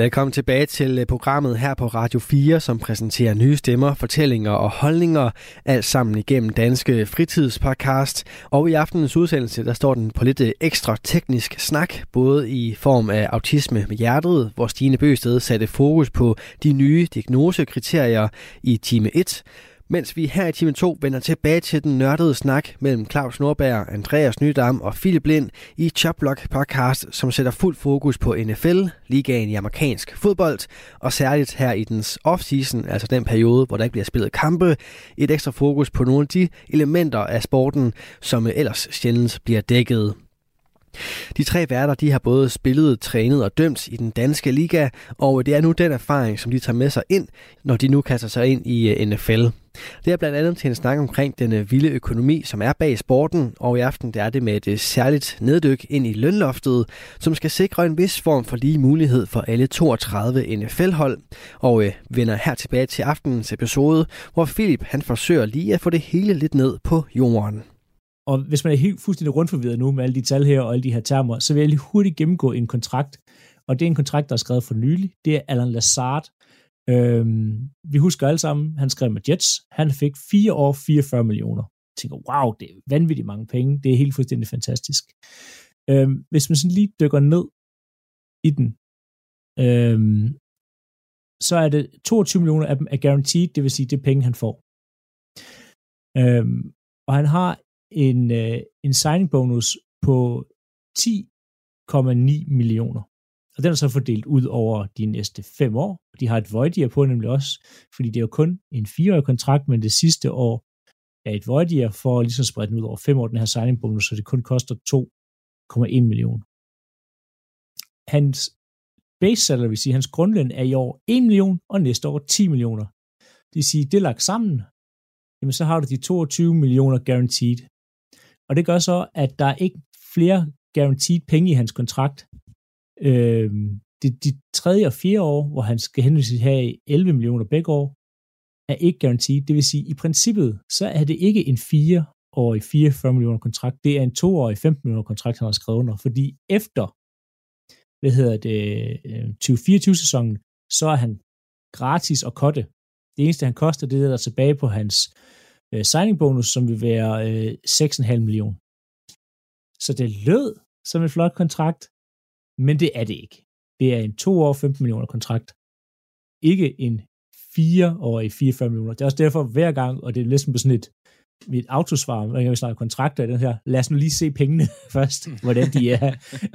Velkommen tilbage til øh, programmet her på Radio 4, som præsenterer nye stemmer, fortællinger og holdninger, alt sammen igennem Danske Fritidspodcast. Og i aftenens udsendelse, der står den på lidt øh, ekstra teknisk snak, både i form af autisme med hjertet, hvor Stine Bøsted satte fokus på de nye diagnosekriterier i time 1, mens vi her i time 2 vender tilbage til den nørdede snak mellem Claus Norberg, Andreas Nydam og Philip Lind i Choplock podcast, som sætter fuld fokus på NFL, ligaen i amerikansk fodbold, og særligt her i dens off-season, altså den periode, hvor der ikke bliver spillet kampe, et ekstra fokus på nogle af de elementer af sporten, som ellers sjældent bliver dækket. De tre værter de har både spillet, trænet og dømt i den danske liga, og det er nu den erfaring, som de tager med sig ind, når de nu kaster sig ind i øh, NFL. Det er blandt andet til en snak omkring den øh, vilde økonomi, som er bag sporten, og i aften der er det med et øh, særligt neddyk ind i lønloftet, som skal sikre en vis form for lige mulighed for alle 32 NFL-hold. Og øh, vender her tilbage til aftenens episode, hvor Philip han forsøger lige at få det hele lidt ned på jorden. Og hvis man er helt fuldstændig rundforvirret nu med alle de tal her og alle de her termer, så vil jeg lige hurtigt gennemgå en kontrakt. Og det er en kontrakt, der er skrevet for nylig. Det er Alan Lazard. Øhm, vi husker alle sammen, han skrev med Jets. Han fik 4 år 44 millioner. Jeg tænker, wow, det er vanvittigt mange penge. Det er helt fuldstændig fantastisk. Øhm, hvis man sådan lige dykker ned i den, øhm, så er det 22 millioner af dem er guaranteed, det vil sige, det er penge, han får. Øhm, og han har en, øh, en signing bonus på 10,9 millioner. Og den er så fordelt ud over de næste fem år. De har et void year på nemlig også, fordi det er jo kun en fireårig kontrakt, men det sidste år er et void year for ligesom at ligesom sprede den ud over fem år, den her signing bonus, så det kun koster 2,1 millioner. Hans base salary, vil sige, hans grundløn er i år 1 million, og næste år 10 millioner. Det vil sige, det er lagt sammen, jamen så har du de 22 millioner guaranteed. Og det gør så, at der er ikke flere guaranteed penge i hans kontrakt. Øh, de, de tredje og fjerde år, hvor han skal henvise have 11 millioner begge år, er ikke guaranteed. Det vil sige, i princippet, så er det ikke en 4-årig 44 millioner kontrakt. Det er en 2-årig 15 millioner kontrakt, han har skrevet under. Fordi efter, hvad hedder det, øh, 2024-sæsonen, så er han gratis at kotte. Det eneste, han koster, det er der tilbage på hans øh, signing bonus, som vil være øh, 6,5 millioner. Så det lød som en flot kontrakt, men det er det ikke. Det er en 2 år 15 millioner kontrakt. Ikke en 4 år i 44 millioner. Det er også derfor hver gang, og det er næsten på sådan et, mit autosvar, når vi snakker kontrakter i den her, lad os nu lige se pengene først, hvordan de er,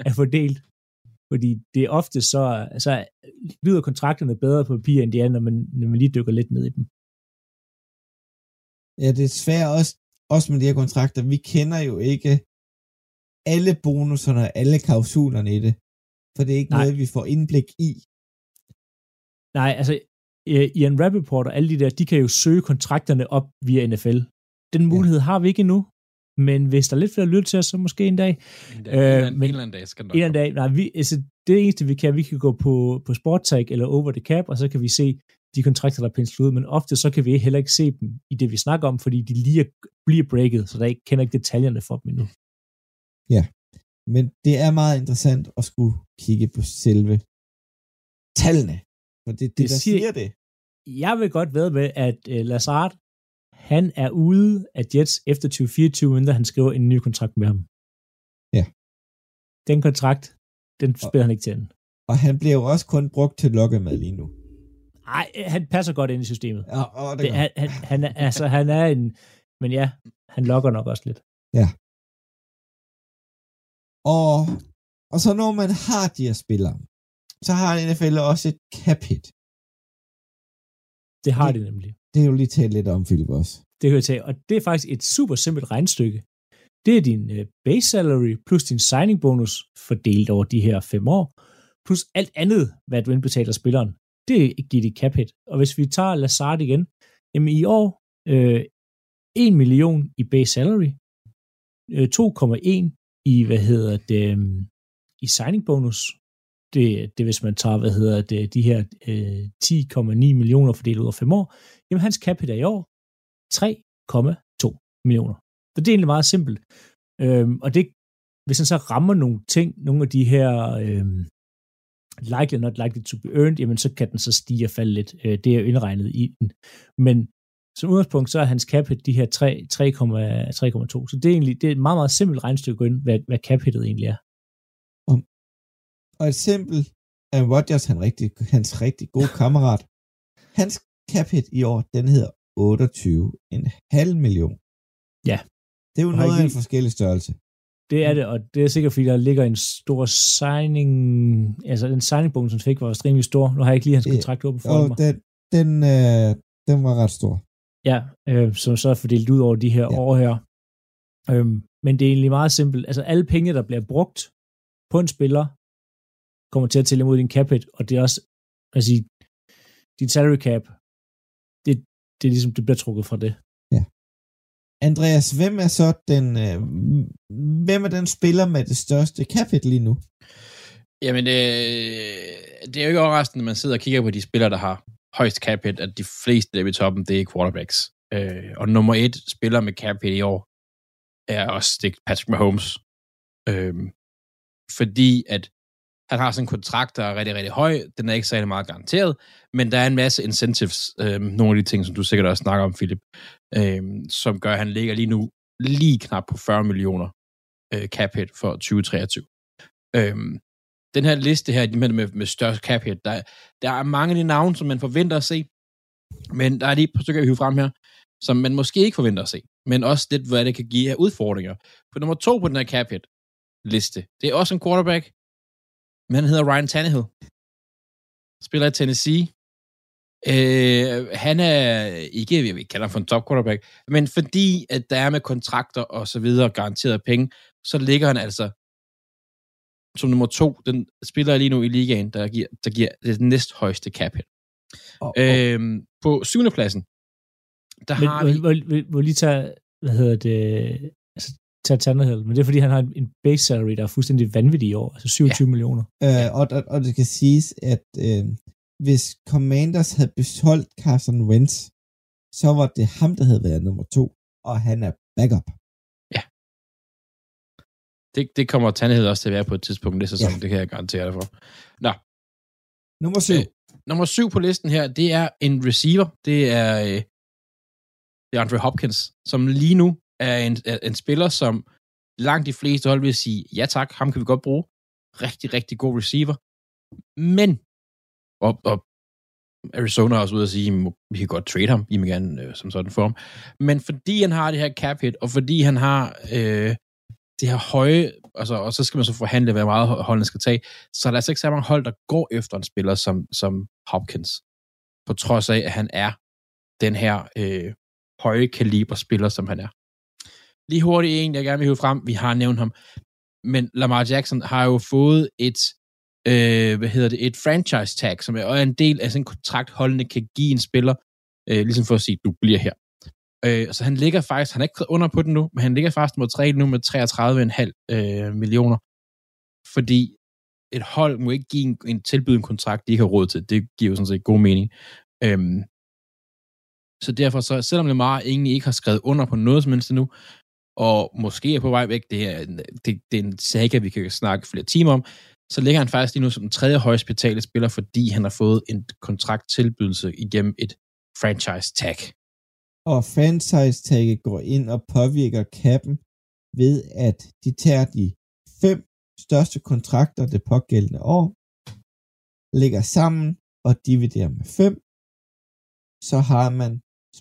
er fordelt. Fordi det er ofte så, så lyder kontrakterne bedre på papir, end de er, når man, når man lige dykker lidt ned i dem. Ja, det er svært også, også med de her kontrakter. Vi kender jo ikke alle bonuserne og alle klausulerne i det. For det er ikke Nej. noget, vi får indblik i. Nej, altså i en Rappaport og alle de der, de kan jo søge kontrakterne op via NFL. Den mulighed ja. har vi ikke endnu. Men hvis der er lidt flere lytter til os, så måske en dag. En, dag, øh, en, men, en eller anden dag skal En eller anden dag. Nej, vi, altså, det eneste, vi kan, vi kan gå på, på SportTag eller Over the Cap, og så kan vi se de kontrakter, der er penslet ud, men ofte så kan vi heller ikke se dem i det, vi snakker om, fordi de lige bliver breaket, så der ikke kender ikke detaljerne for dem endnu. Ja, men det er meget interessant at skulle kigge på selve tallene, for det, det, det der siger, siger det. Jeg vil godt ved med, at uh, Lazard, han er ude af Jets efter 2024, inden han skriver en ny kontrakt med ham. Ja. Den kontrakt, den spiller og, han ikke til. Og han bliver jo også kun brugt til lokke med lige nu. Nej, han passer godt ind i systemet. Ja, åh, det, det han, han, han, er, altså, han er en... Men ja, han lokker nok også lidt. Ja. Og, og så når man har de her spillere, så har NFL også et cap hit. Det har det, de nemlig. Det er jo lige talt lidt om, Philip, også. Det kan jeg tage, og det er faktisk et super simpelt regnstykke. Det er din uh, base salary plus din signing bonus fordelt over de her fem år, plus alt andet, hvad du indbetaler spilleren det giver de cap hit. Og hvis vi tager Lazard igen, jamen i år øh, 1 million i base salary, øh, 2,1 i, hvad hedder det, øh, i signing bonus, det, det hvis man tager, hvad hedder det, de her øh, 10,9 millioner fordelt ud over 5 år, jamen hans cap i år 3,2 millioner. Så det er egentlig meget simpelt. Øhm, og det, hvis han så rammer nogle ting, nogle af de her øhm, likely not likely to be earned, jamen så kan den så stige og falde lidt. Øh, det er jo indregnet i den. Men som udgangspunkt, så er hans cap hit de her 3,2. Så det er egentlig det er et meget, meget simpelt regnestykke ind, hvad, hvad cap hitet egentlig er. Og et simpelt Aaron Rodgers, han rigtig, hans rigtig gode kammerat, hans cap hit i år, den hedder 28,5 million. Ja. Det er jo Og noget af en forskellig størrelse. Det er det, og det er sikkert, fordi der ligger en stor signing, altså den signing bonus, han fik, var rimelig stor. Nu har jeg ikke lige hans kontrakt åben for mig. den, den, øh, den var ret stor. Ja, øh, som så er fordelt ud over de her Ja. år her. Øhm, men det er egentlig meget simpelt. Altså alle penge, der bliver brugt på en spiller, kommer til at tælle imod din cap hit, og det er også, altså din salary cap, det, det er ligesom, det bliver trukket fra det. Andreas, hvem er så den, øh, hvem er den spiller med det største cap hit lige nu? Jamen, øh, det er jo ikke overraskende, når man sidder og kigger på de spillere, der har højst cap hit, at de fleste der i toppen, det er quarterbacks. Øh, og nummer et spiller med cap hit i år er også det er Patrick Mahomes. Øh, fordi at han har sådan en kontrakt, der er rigtig, rigtig høj. Den er ikke særlig meget garanteret, men der er en masse incentives, øh, nogle af de ting, som du sikkert også snakker om, Philip, øh, som gør, at han ligger lige nu lige knap på 40 millioner øh, cap hit for 2023. Øh, den her liste her, med, med, med størst cap hit, der, der er mange af de navne, som man forventer at se, men der er lige et par stykker, jeg hive frem her, som man måske ikke forventer at se, men også lidt, hvad det kan give af udfordringer. For nummer to på den her cap hit liste, det er også en quarterback, men han hedder Ryan Tannehill. Spiller i Tennessee. Øh, han er ikke, jeg vil ikke kalde ham for en top quarterback, men fordi at der er med kontrakter og så videre garanteret penge, så ligger han altså som nummer to, den spiller lige nu i ligaen, der giver, der giver det næsthøjeste cap hit. Og, Øhm, på syvende pladsen, der Men har vi... må, må, må lige tage, hvad hedder det, altså tage Tannehill, men det er fordi, han har en, en base salary, der er fuldstændig vanvittig i år, altså 27 ja. millioner. øh, og, og, og det skal siges, at øh, hvis Commanders havde beholdt Carson Wentz, så var det ham, der havde været nummer to, og han er backup. Det, det kommer Tannehill også til at være på et tidspunkt næste sæson, Ja. ja. det kan jeg garantere dig for. Nå, Nummer syv. Øh, nummer syv på listen her, det er en receiver. Det er, øh, det er Andre Hopkins, som lige nu er en, er en spiller, som langt de fleste hold vil sige, ja tak, ham kan vi godt bruge. Rigtig, rigtig god receiver. Men, og, og Arizona er også ude at sige, vi kan godt trade ham, I må gerne øh, som sådan form. Men fordi han har det her cap hit, og fordi han har øh, det her høje, altså, og så skal man så forhandle, hvad meget holdene skal tage, så er der altså ikke så mange hold, der går efter en spiller som, som Hopkins, på trods af, at han er den her øh, høje kaliber spiller, som han er. Lige hurtigt en, jeg gerne vil hive frem, vi har nævnt ham, men Lamar Jackson har jo fået et, øh, hvad hedder det, et franchise tag, som er en del af sådan en kontrakt, holdene kan give en spiller, øh, ligesom for at sige, du bliver her. Øh, så han ligger faktisk, han er ikke under på den nu, men han ligger faktisk mod 3 nu med 33,5 øh, millioner. Fordi et hold må ikke give en, en tilbyde en kontrakt, de ikke har råd til. Det giver jo sådan set god mening. Øhm, så derfor, så, selvom Lamar egentlig ikke har skrevet under på noget som helst endnu, og måske er på vej væk, det er, det, det er en saga, vi kan snakke flere timer om, så ligger han faktisk lige nu som den tredje højst betalte spiller, fordi han har fået en kontrakttilbydelse igennem et franchise tag. Og franchise tagget går ind og påvirker kappen ved, at de tager de fem største kontrakter det pågældende år, lægger sammen og dividerer med fem, så har man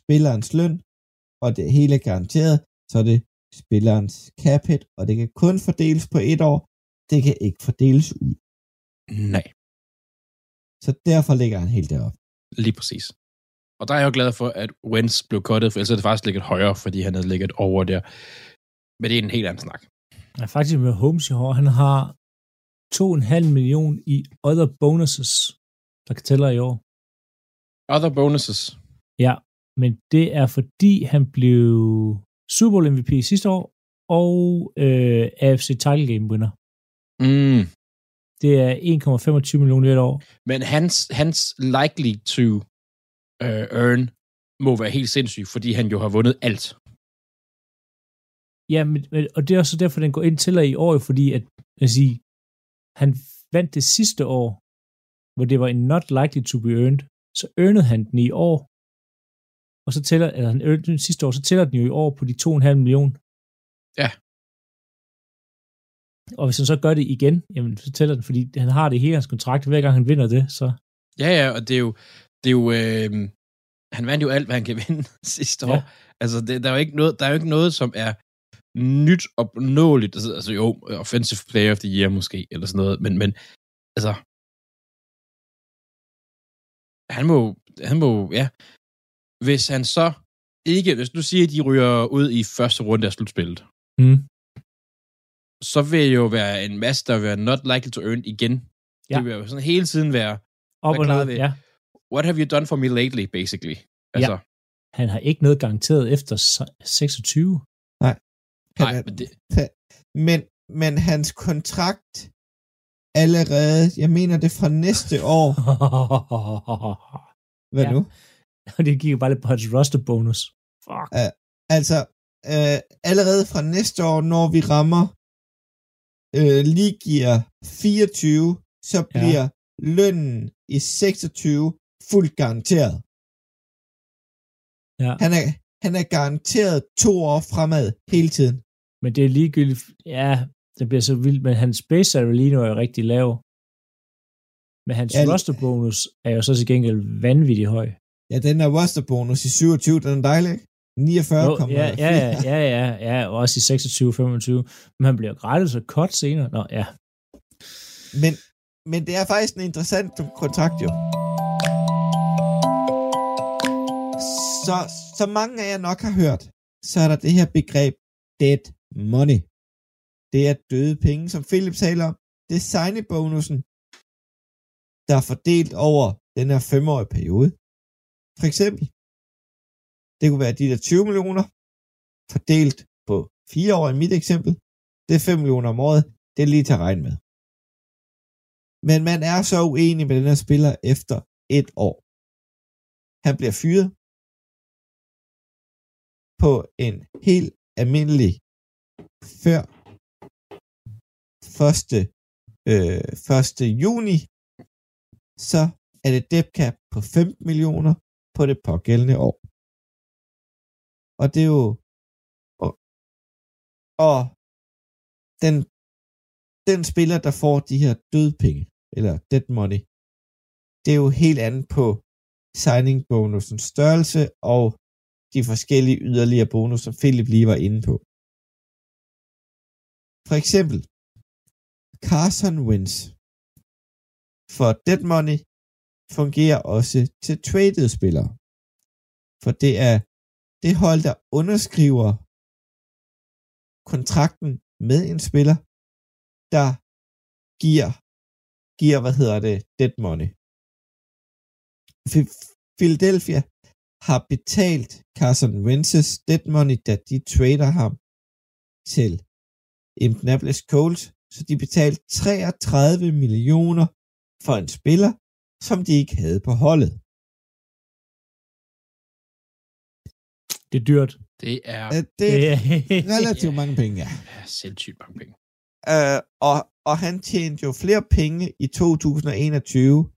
spillerens løn, og det hele er garanteret, så er det spillerens cap hit, og det kan kun fordeles på et år, det kan ikke fordeles ud. Nej. Så derfor ligger han helt deroppe. Lige præcis. Og der er jeg jo glad for, at Wentz blev cuttet, for ellers er det faktisk ligget højere, fordi han havde ligget over der. Men det er en helt anden snak. Ja, faktisk med Holmes i år, han har 2,5 million i other bonuses, der kan tælle i år. Other bonuses. Ja, men det er fordi, han blev Super Bowl MVP sidste år, og øh, AFC title game winner. Mm. Det er 1,25 millioner et år. Men hans, hans likely to uh, earn må være helt sindssyg, fordi han jo har vundet alt. Ja, men, og det er også derfor, den går ind til i år, fordi at, jeg sige, han vandt det sidste år, hvor det var en not likely to be earned, så earnede han den i år, og så tæller, eller han earnede den sidste år, så tæller den jo i år på de 2,5 millioner. Ja. Og hvis han så gør det igen, jamen så tæller den, fordi han har det hele hans kontrakt, hver gang han vinder det, så Ja, ja, og det er jo, det er jo øh, han vandt jo alt, hvad han kan vinde sidste Ja. år. Altså, det, der, er jo ikke noget, der er jo ikke noget, som er nyt og opnåeligt. Altså, altså jo, offensive player of the year måske, eller sådan noget, men, men altså, han må, han må, ja, hvis han så ikke, hvis du siger, at de ryger ud i første runde af slutspillet, mm, så vil jo være en masse, der vil være not likely to earn igen. Ja. Ja. Det vil jo sådan hele tiden være, op og ned, ja. what have you done for me lately, basically. Altså, Han har ikke noget garanteret efter se- 26. nej, Han er- men det, Men, men hans kontrakt allerede, jeg mener det fra næste år. Hvad Ja. nu? Og det gik jo bare lidt på hans roster bonus. Fuck. Altså, øh, allerede fra næste år, når vi rammer øh, lige giver 24, så Ja. bliver lønnen i 26 fuldt garanteret. Ja. Han er, han er garanteret to år fremad hele tiden. Men det er ligegyldigt. Ja, det bliver så vildt, men hans base salary lige nu er jo rigtig lav. Men hans Ja, roster bonus er jo så til gengæld vanvittigt høj. Ja, den er roster bonus i 27, den er dejlig, ikke? 49 Jo, kommer ja, ja, ja, ja, ja, ja, og også i 26-25. Men han bliver gratis og cut senere. Nå, ja. Men, men det er faktisk en interessant kontrakt, jo. Så, som mange af jer nok har hørt, så er der det her begreb dead money. Det er døde penge, som Philip taler om. Det er der er fordelt over den her femårige periode. For eksempel, det kunne være de der 20 millioner, fordelt på fire år i mit eksempel. Det er 5 millioner om året. Det er lige til at regne med. Men man er så uenig med den her spiller efter et år. Han bliver fyret på en helt almindelig før 1. Øh, 1. juni, så er det debt cap på 15 millioner på det pågældende år. Og det er jo og, og den den spiller, der får de her dødpenge, eller dead money, det er jo helt andet på signing bonusens størrelse og de forskellige yderligere bonus, som Philip lige var inde på. For eksempel, Carson Wins for dead money fungerer også til traded spillere. For det er det hold, der underskriver kontrakten med en spiller, der giver, giver hvad hedder det, dead money. Philadelphia har betalt Carson Wentz's dead money, da de trader ham til Indianapolis Colts, så de betalte 33 millioner for en spiller, som de ikke havde på holdet. Det er dyrt. det er Øh, Det Det er relativt mange penge, ja. ja, sindssygt mange penge. Uh, og, og han tjente jo flere penge i 2021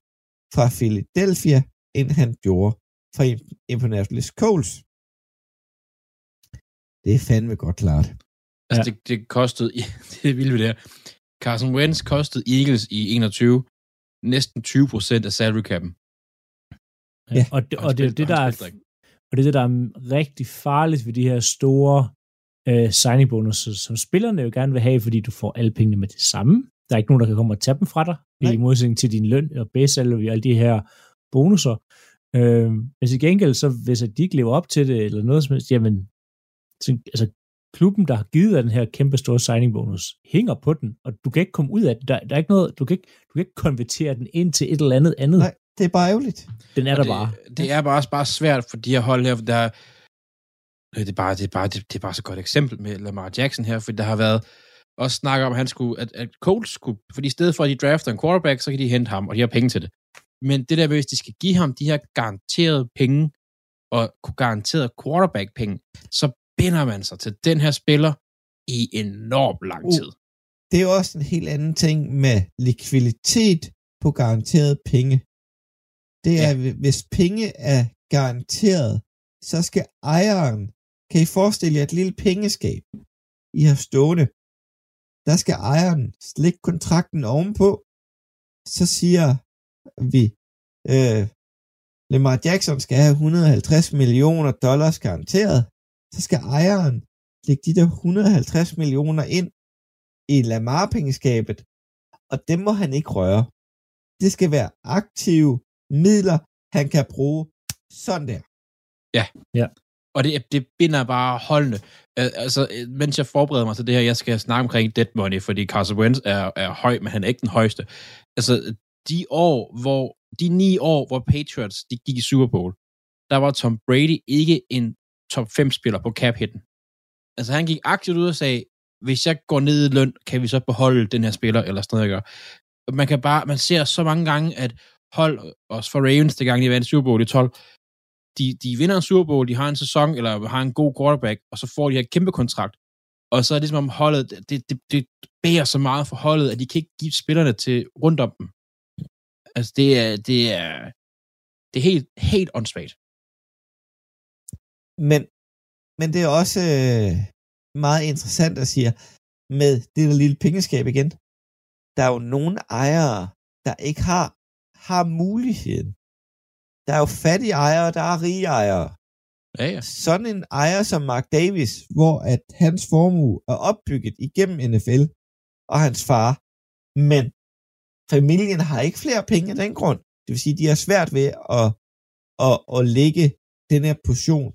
fra Philadelphia, end han gjorde fra Indianapolis Colts. Det er fandme godt klart. Altså, Ja. det, det kostede, det er vildt ved det her. Carson Wentz kostede Eagles i 21 næsten 20 procent af salary cap'en. ja. Og, det, og, det, er jo han det, der er. Og det er det, der er rigtig farligt ved de her store øh, signing bonuses, som spillerne jo gerne vil have, fordi du får alle pengene med det samme. Der er ikke nogen, der kan komme og tage dem fra dig, Nej. i modsætning til din løn og base og alle de her bonusser. Øh, men til gengæld, så hvis de ikke lever op til det, eller noget som helst, jamen, så, altså, klubben, der har givet dig den her kæmpe store signing bonus, hænger på den, og du kan ikke komme ud af det. Der, der er ikke noget, du kan ikke, du kan ikke konvertere den ind til et eller andet andet. Nej, det er bare ærgerligt. Den er Og der det, bare. Det er bare, bare svært for de her hold her, der er- øh, det er bare, det er bare, det, det er bare så godt eksempel med Lamar Jackson her, for der har været, og snakker om, at, han skulle, at, at Colts skulle, fordi i stedet for, at de drafter en quarterback, så kan de hente ham, og de har penge til det. Men det der hvis de skal give ham de her garanterede penge, og kunne garantere quarterback-penge, så binder man sig til den her spiller i enormt lang Uh. tid. Det er jo også en helt anden ting med likviditet på garanteret penge. Det er, ja. hvis penge er garanteret, så skal ejeren, kan I forestille jer et lille pengeskab, I har stående, der skal ejeren slække kontrakten ovenpå, så siger vi, øh, Lamar Jackson skal have 150 millioner dollars garanteret, så skal ejeren lægge de der 150 millioner ind i Lamar-pengeskabet, og dem må han ikke røre. Det skal være aktive midler, han kan bruge sådan der. Og det, det binder bare holdende. Øh, altså, mens jeg forbereder mig til det her, jeg skal snakke omkring dead money, fordi Carson Wentz er, er høj, men han er ikke den højeste. Altså, de år, hvor, de ni år, hvor Patriots, de gik i Super Bowl, der var Tom Brady ikke en top 5 spiller på cap hitten. Altså, han gik aktivt ud og sagde, hvis jeg går ned i løn, kan vi så beholde den her spiller, eller sådan noget, jeg gør. Man kan bare, man ser så mange gange, at hold, også for Ravens, det gang de vandt Super Bowl i 12, de, de vinder en Super Bowl, de har en sæson, eller har en god quarterback, og så får de her kæmpe kontrakt. Og så er det som om holdet, det, det, det bærer så meget for holdet, at de kan ikke give spillerne til rundt om dem. Altså, det er, det er, det er helt, helt åndssvagt. Men, men det er også øh, meget interessant at sige, med det der lille pengeskab igen. Der er jo nogle ejere, der ikke har, har muligheden. Der er jo fattige ejere, der er rige ejere. Ja, ja. Sådan en ejer som Mark Davis, hvor at hans formue er opbygget igennem NFL og hans far, men familien har ikke flere penge af den grund. Det vil sige, de har svært ved at, at, at lægge den her portion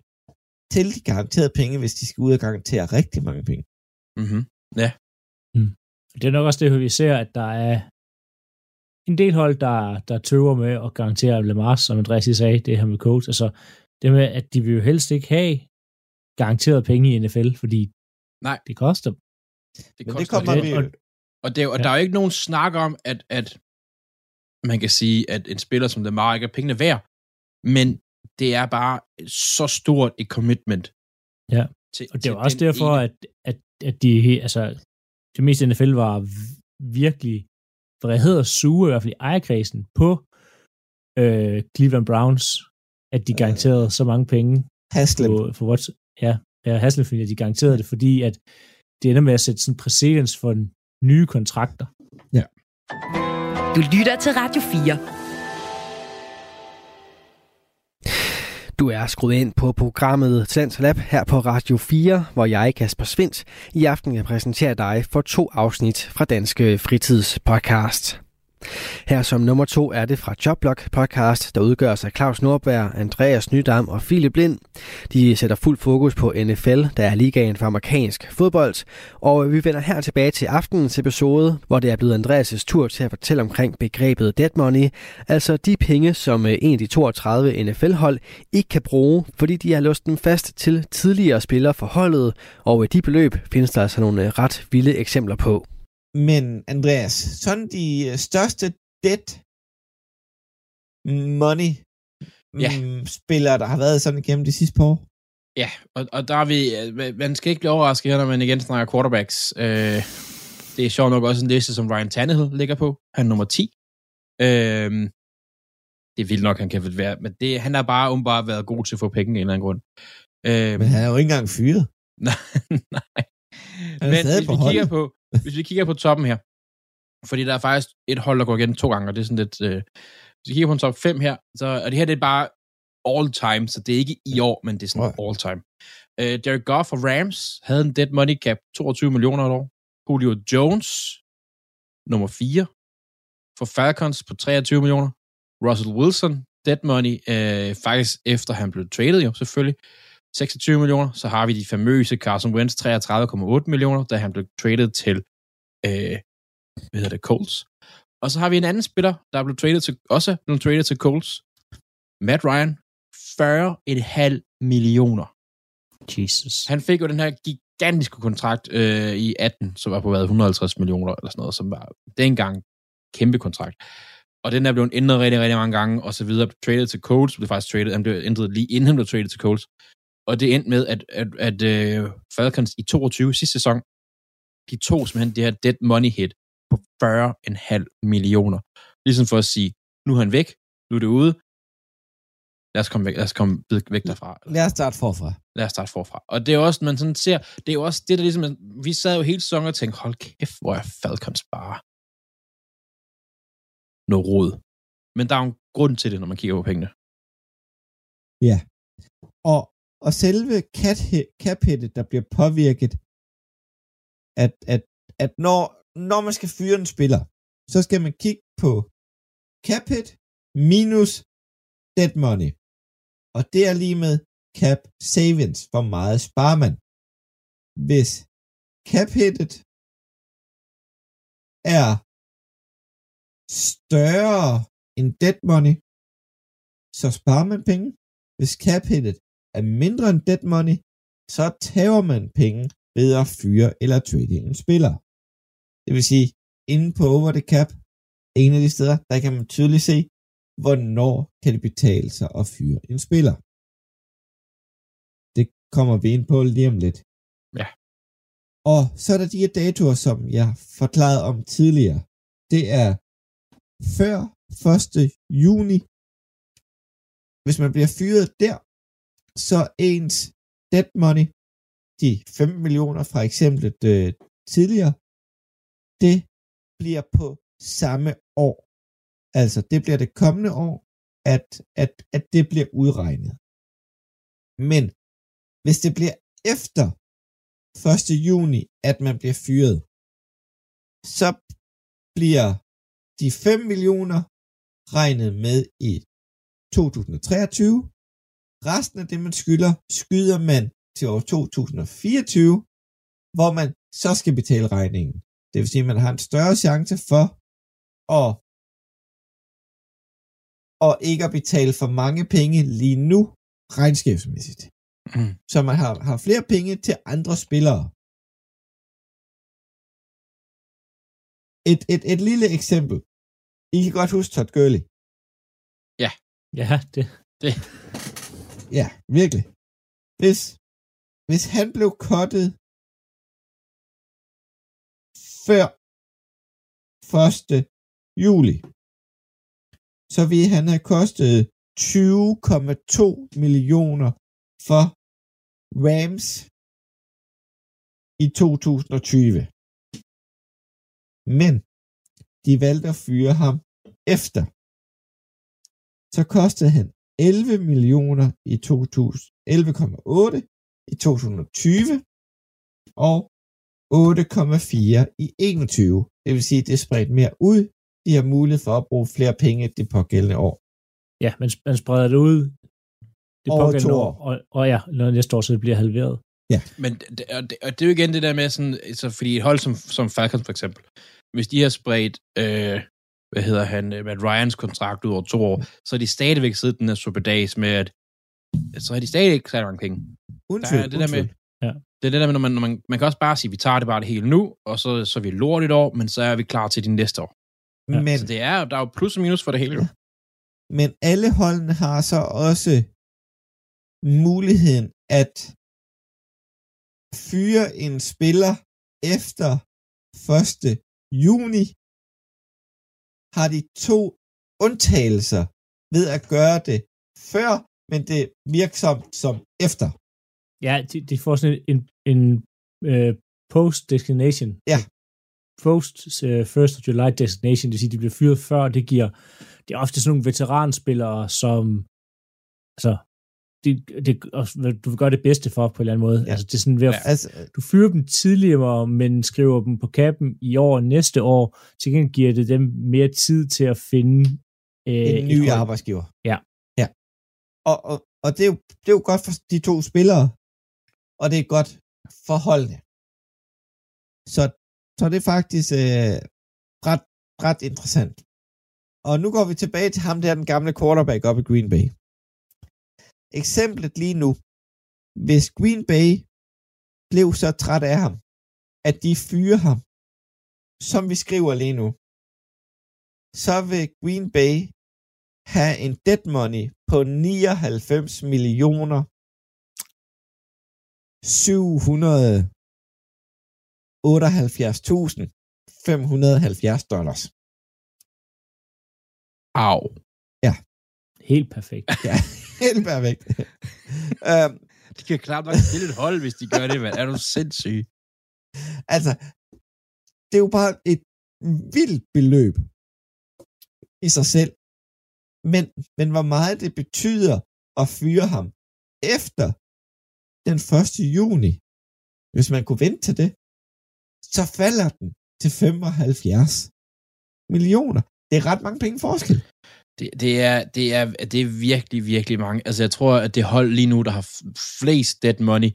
til de garanterede penge, hvis de skal ud og garantere rigtig mange penge. Mm-hmm. Det er nok også det, vi ser, at der er en del hold, der, der tøver med at garantere Lamar, som Andreas sagde, det her med coach. Altså, det med, at de vil jo helst ikke have garanteret penge i NFL, fordi Nej. det koster. Det koster kommer lidt. vi Og, og, det, er og Ja. der er jo ikke nogen snak om, at, at man kan sige, at en spiller som Lamar ikke er pengene værd, men det er bare så stort et commitment. Ja. Til, Og det er også derfor, ene- at, at, at de, altså, det meste NFL var v- virkelig vrede sure, i hvert fald i ejerkredsen, på øh, Cleveland Browns, at de Øh. garanterede så mange penge Haslem. på, for what, ja, ja Hasselhoff, at de garanterede det, fordi at det ender med at sætte sådan præcedens for nye kontrakter. Du lytter til Radio 4. Du er skruet ind på programmet Talents Lab her på Radio 4, hvor jeg, Kasper Svindt, i aften kan præsentere dig for to afsnit fra Danske Fritidspodcast. Her som nummer to er det fra Joblog podcast, der udgøres af Claus Nordberg, Andreas Nydam og Philip Lind. De sætter fuld fokus på NFL, der er ligaen for amerikansk fodbold. Og vi vender her tilbage til aftenens episode, hvor det er blevet Andreas' tur til at fortælle omkring begrebet dead money, altså de penge, som øh, en af de 32 NFL-hold ikke kan bruge, fordi de har låst dem fast til tidligere spillere for holdet, og øh, de beløb findes der altså nogle øh, ret vilde eksempler på. Men Andreas, sådan de øh, største dead money Ja. mm, spillere, der har været sådan igennem de sidste par år. Ja, og, og der er vi, øh, man skal ikke blive overrasket her, når man igen snakker quarterbacks. Øh, det er sjovt nok også en liste, som Ryan Tannehill ligger på. Han er nummer 10. Øh, det er vildt nok, han kan være, men det, han har bare umiddelbart været god til at få penge af en eller anden grund. Øh, Men han er jo ikke engang fyret. nej, nej. Men hvis vi, kigger holdet. på, hvis vi kigger på toppen her, fordi der er faktisk et hold, der går igen to gange, og det er sådan lidt... Øh, hvis vi kigger på en top 5 her, så, og det her det er bare all time, så det er ikke i år, men det er sådan all time. Øh, Derek Goff og Rams havde en dead money cap 22 millioner et år. Julio Jones, nummer 4, for Falcons på 23 millioner. Russell Wilson, dead money, øh, faktisk efter han blev traded jo selvfølgelig, 26 millioner. Så har vi de famøse Carson Wentz, 33,8 millioner, da han blev traded til, øh, hvad hedder det, Colts. Og så har vi en anden spiller, der er blevet traded til, også blevet traded til Colts. Matt Ryan, 40,5 millioner. Jesus. Han fik jo den her gigantiske kontrakt øh, i 18, som var på hvad, 150 millioner eller sådan noget, som var dengang kæmpe kontrakt. Og den er blevet ændret rigtig, rigtig mange gange, og så videre. Traded til Colts, blev faktisk traded, han blev ændret lige inden han blev traded til Colts. Og det endte med, at, at, at uh, Falcons i 22 sidste sæson, de tog simpelthen det her dead money hit på 40,5 millioner. Ligesom for at sige, nu er han væk, nu er det ude, lad os komme væk, lad os komme væk derfra. Lad os starte forfra. Lad os starte forfra. Og det er også, man sådan ser, det er jo også det, der ligesom, vi sad jo hele sæsonen og tænkte, hold kæft, hvor er Falcons bare noget rod. Men der er jo en grund til det, når man kigger på pengene. Ja. Og, og selve cap der bliver påvirket, at, at, at når, når man skal fyre en spiller, så skal man kigge på cap minus dead money. Og det er lige med cap savings. Hvor meget sparer man? Hvis cap er større end dead money, så sparer man penge. Hvis cap er mindre end dead money, så tager man penge ved at fyre eller trade en spiller. Det vil sige, inde på over the cap, en af de steder, der kan man tydeligt se, hvornår kan det betale sig at fyre en spiller. Det kommer vi ind på lige om lidt. Ja. Og så er der de her datoer, som jeg forklarede om tidligere. Det er før 1. juni. Hvis man bliver fyret der, så ens dead money, de 15 millioner fra eksemplet øh, tidligere, det bliver på samme år. Altså, det bliver det kommende år, at, at, at det bliver udregnet. Men hvis det bliver efter 1. juni, at man bliver fyret, så bliver de 5 millioner regnet med i 2023. Resten af det, man skylder, skyder man til år 2024, hvor man så skal betale regningen. Det vil sige, at man har en større chance for at, og ikke at betale for mange penge lige nu, regnskabsmæssigt. Mm. Så man har, har flere penge til andre spillere. Et, et, et lille eksempel. I kan godt huske Todd Gurley. Ja. Ja, det. det. Ja, virkelig. Hvis, hvis han blev kottet før 1. juli, så ville han have kostet 20,2 millioner for Rams i 2020. Men de valgte at fyre ham efter. Så kostede han 11 millioner i 2000, 11,8 i 2020 og 8,4 i 21. Det vil sige, at det er spredt mere ud. De har mulighed for at bruge flere penge det pågældende år. Ja, man, man spreder det ud det Over pågældende to år, og, og ja, når næste år så det bliver halveret. Ja. Men det, og det, og det er jo igen det der med sådan, altså, fordi et hold som, som Falcons for eksempel, hvis de har spredt, øh, hvad hedder han, øh, Matt Ryans kontrakt ud over to år, så er de stadigvæk siddet den her superdags med, at så har de stadig ikke særlig mange penge. Undskyld, Der er det der med, Ja. det er det der med, når man, når man, man kan også bare sige, vi tager det bare det hele nu, og så, så er vi lort et år, men så er vi klar til de næste år. Ja. Men, Så det er, der er jo plus og minus for det hele. jo. men alle holdene har så også muligheden at fyre en spiller efter 1. juni, har de to undtagelser ved at gøre det før, men det virksomt som efter. Ja, de, de får sådan en, en øh, post-destination. Ja. Post uh, first of July destination, det vil sige, de bliver fyret før, det giver, det er ofte sådan nogle veteranspillere, som, altså, det, det, du vil gøre det bedste for på en eller anden måde. Ja. Altså, det er sådan ved at, Ja. Altså, du fyrer dem tidligere, men skriver dem på kappen i år og næste år. Til gengæld giver det dem mere tid til at finde øh, en et ny hold. arbejdsgiver. Ja. Ja. Og, og, og det, er jo, det er jo godt for de to spillere, og det er godt for holdene. Så, så det er faktisk øh, ret, ret interessant. Og nu går vi tilbage til ham der, den gamle quarterback op i Green Bay. Eksemplet lige nu. Hvis Green Bay blev så træt af ham, at de fyrer ham, som vi skriver lige nu, så vil Green Bay have en dead money på 99 millioner 778.570 dollars. Au. Helt perfekt. Ja, helt perfekt. um, De kan klart nok stille et hold, hvis de gør det, mand. Er du sindssyg? altså, det er jo bare et vildt beløb i sig selv. Men, men hvor meget det betyder at fyre ham efter den 1. juni, hvis man kunne vente til det, så falder den til 75 millioner. Det er ret mange penge forskel. Det, det, er, det, er, det er virkelig, virkelig mange. Altså, jeg tror, at det hold lige nu, der har flest dead money,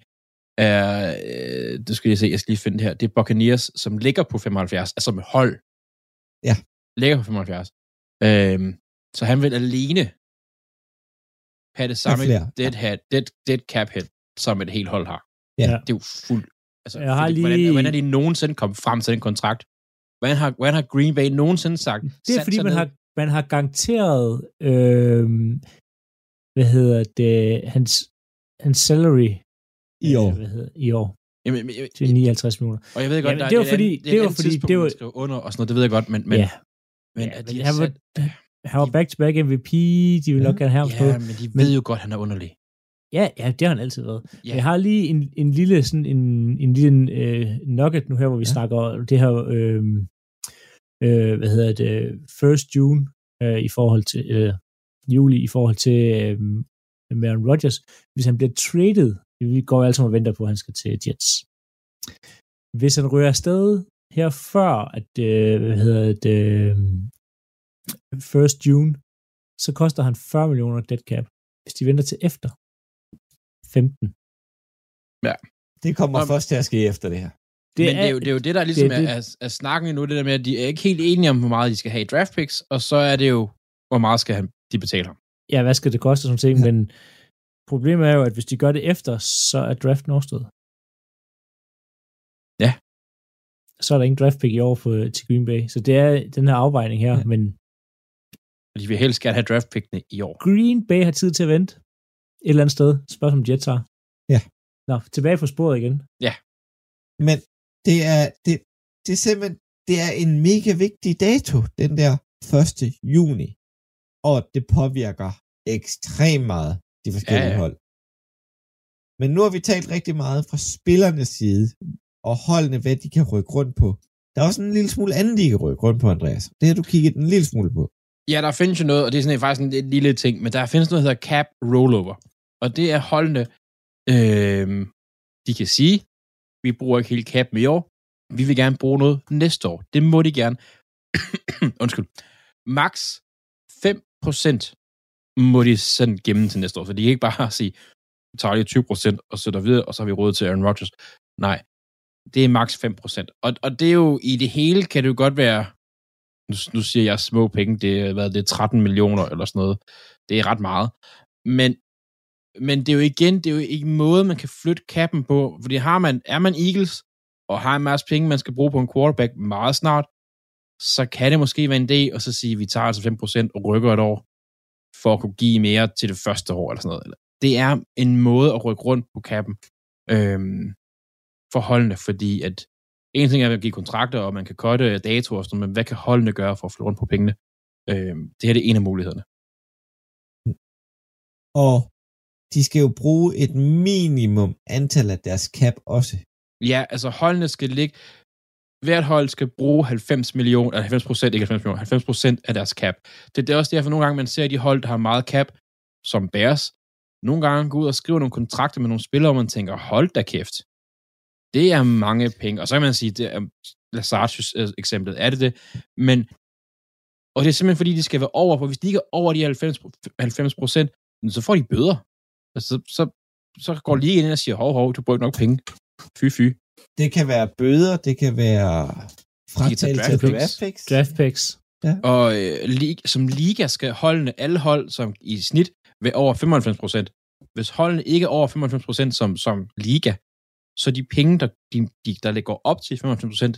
er, øh, det skal jeg se, jeg skal lige finde det her, det er Buccaneers, som ligger på 75, altså med hold. Ja. Ligger på 75. Øhm, så han vil alene have det samme dead, head, dead, dead cap hit, som et helt hold har. Ja. Det er jo fuldt. Altså, Jeg har lige- hvordan, hvordan er de nogensinde kommet frem til den kontrakt? Hvordan har, hvordan har Green Bay nogensinde sagt? Det er fordi, man ned? har, man har garanteret, øh, hvad hedder det, hans, hans salary I år. Øh, hvad hedder, i år Jamen, men- til 59 millioner. Og jeg ved godt, Jamen, der det er var et fordi- det, det er var fordi- det var- under og sådan noget, det ved jeg godt, men, men, ja, men ja, at men de han, har var, sat, han var back-to-back MVP, de vil nok gerne have ham på. ja, men de ved jo godt, han er underlig. Ja, ja, det har han altid været. Ja. Ja. Jeg har lige en, en lille, sådan en, en lille øh, nugget nu her, hvor vi Ja. ja. snakker det her, øh, øh, hvad hedder det, first June øh, i forhold til, øh, juli i forhold til øh, Aaron Rodgers. Hvis han bliver traded, vi går alle sammen og venter på, at han skal til Jets. Hvis han rører afsted her før, at, øh, hvad hedder det, øh, first June, så koster han 40 millioner dead cap. Hvis de venter til efter, 15. Det kommer Om- først til at ske efter det her. Det men er, det, er jo, det er jo det, der ligesom det det, er er, er, er snakken nu, det der med, at de er ikke helt enige om, hvor meget de skal have i draft picks, og så er det jo, hvor meget skal han, de betale ham. ja, hvad skal det koste, sådan ting, Ja. men problemet er jo, at hvis de gør det efter, så er draften overstået. Ja. Så er der ingen draft pick i år for, til Green Bay, så det er den her afvejning her, Ja. ja. men Og de vil helst gerne have draft pickene i år. Green Bay har tid til at vente et eller andet sted. Spørgsmål om Jets har. Ja. Nå, tilbage på sporet igen. Men det er, det, det er simpelthen det er en mega vigtig dato, den der 1. juni. Og det påvirker ekstremt meget de forskellige Ja, ja. hold. Men nu har vi talt rigtig meget fra spillernes side, og holdene, hvad de kan rykke rundt på. Der er også en lille smule andet, de kan rykke rundt på, Andreas. Det har du kigget en lille smule på. Ja, der findes jo noget, og det er sådan faktisk en, en lille ting, men der findes noget, der hedder cap rollover. Og det er holdene, øh, de kan sige, vi bruger ikke hele cap i år, vi vil gerne bruge noget næste år. Det må de gerne. Undskyld. Max 5% må de sådan gemme til næste år, så de kan ikke bare sige, vi tager lige 20% og sætter videre, og så har vi råd til Aaron Rodgers. Nej, det er max 5%. Og, og det er jo, i det hele kan det jo godt være, nu, nu siger jeg små penge, det er, hvad, det er 13 millioner eller sådan noget. Det er ret meget. Men, men det er jo igen, det er jo ikke en måde, man kan flytte kappen på, fordi har man, er man Eagles, og har en masse penge, man skal bruge på en quarterback meget snart, så kan det måske være en idé at så sige, at vi tager altså 5% og rykker et år, for at kunne give mere til det første år, eller sådan noget. Det er en måde at rykke rundt på kappen øhm, for holdene, fordi at en ting er at give kontrakter, og man kan kotte datoer og sådan men hvad kan holdene gøre for at flytte rundt på pengene? Øhm, det her det er en af mulighederne. Og de skal jo bruge et minimum antal af deres cap også. Ja, altså holdene skal ligge, hvert hold skal bruge 90 millioner, eller 90 procent, ikke 90 millioner, 90 procent af deres cap. Det, det er også derfor nogle gange, man ser de hold, der har meget cap, som Bears, nogle gange går ud og skriver nogle kontrakter med nogle spillere, og man tænker, hold da kæft. Det er mange penge. Og så kan man sige, det er Lazards øh, eksemplet, er det det? Men, og det er simpelthen fordi, de skal være over, for hvis de ikke er over de 90 procent, så får de bøder. Altså, så, så, så går lige ind og siger, hov, hov, du bruger nok penge. Fy, fy. Det kan være bøder, det kan være fratagelse af draft picks. draft picks. Picks. Og øh, lig- som liga skal holdene, alle hold, som i snit, være over 95 procent. Hvis holdene ikke er over 95 procent som, som liga, så de penge, der, de, de, der ligger op til 95 procent,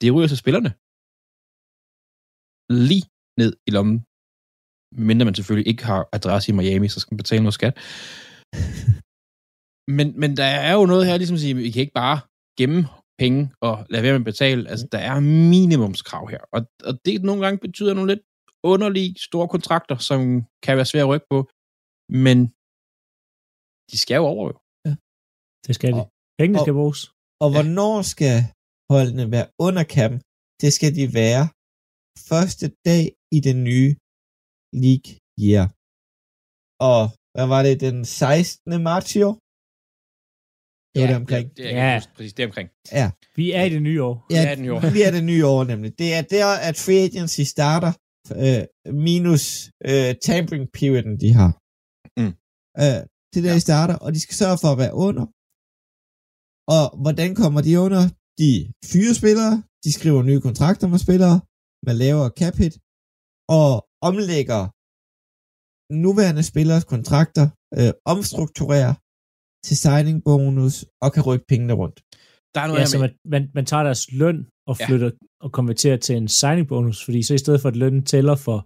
det ryger til spillerne. Lige ned i lommen. Mindre man selvfølgelig ikke har adresse i Miami, så skal man betale noget skat. Men, men der er jo noget her, ligesom at sige, vi kan ikke bare gemme penge og lade være med at betale. Altså, der er minimumskrav her. Og, og det nogle gange betyder nogle lidt underlige store kontrakter, som kan være svære at rykke på. Men de skal jo over jo. Det skal de. Og- Pengene skal bruges. Og hvornår skal holdene være under kappen? Det skal de være første dag i den nye league year. Og hvad var det, den 16. marts i år? Det var det omkring. Det, det er Ja. ja. præcis det er omkring. Ja, Vi er i det nye år. ja det er den jo. vi er det nye år nemlig. Det er der, at free agency starter, øh, minus øh, tampering perioden, de har. Mm. Øh, det er der, de starter, og de skal sørge for at være under. Og hvordan kommer de under? De fyrer spillere, de skriver nye kontrakter med spillere, med lavere cap hit, og omlægger nuværende spillers kontrakter, øh, omstrukturerer til signing bonus, og kan rykke pengene rundt. Der er noget Ja, så man, man, man tager deres løn og Ja. flytter ja. og konverterer til en signing bonus, fordi så i stedet for at lønnen tæller for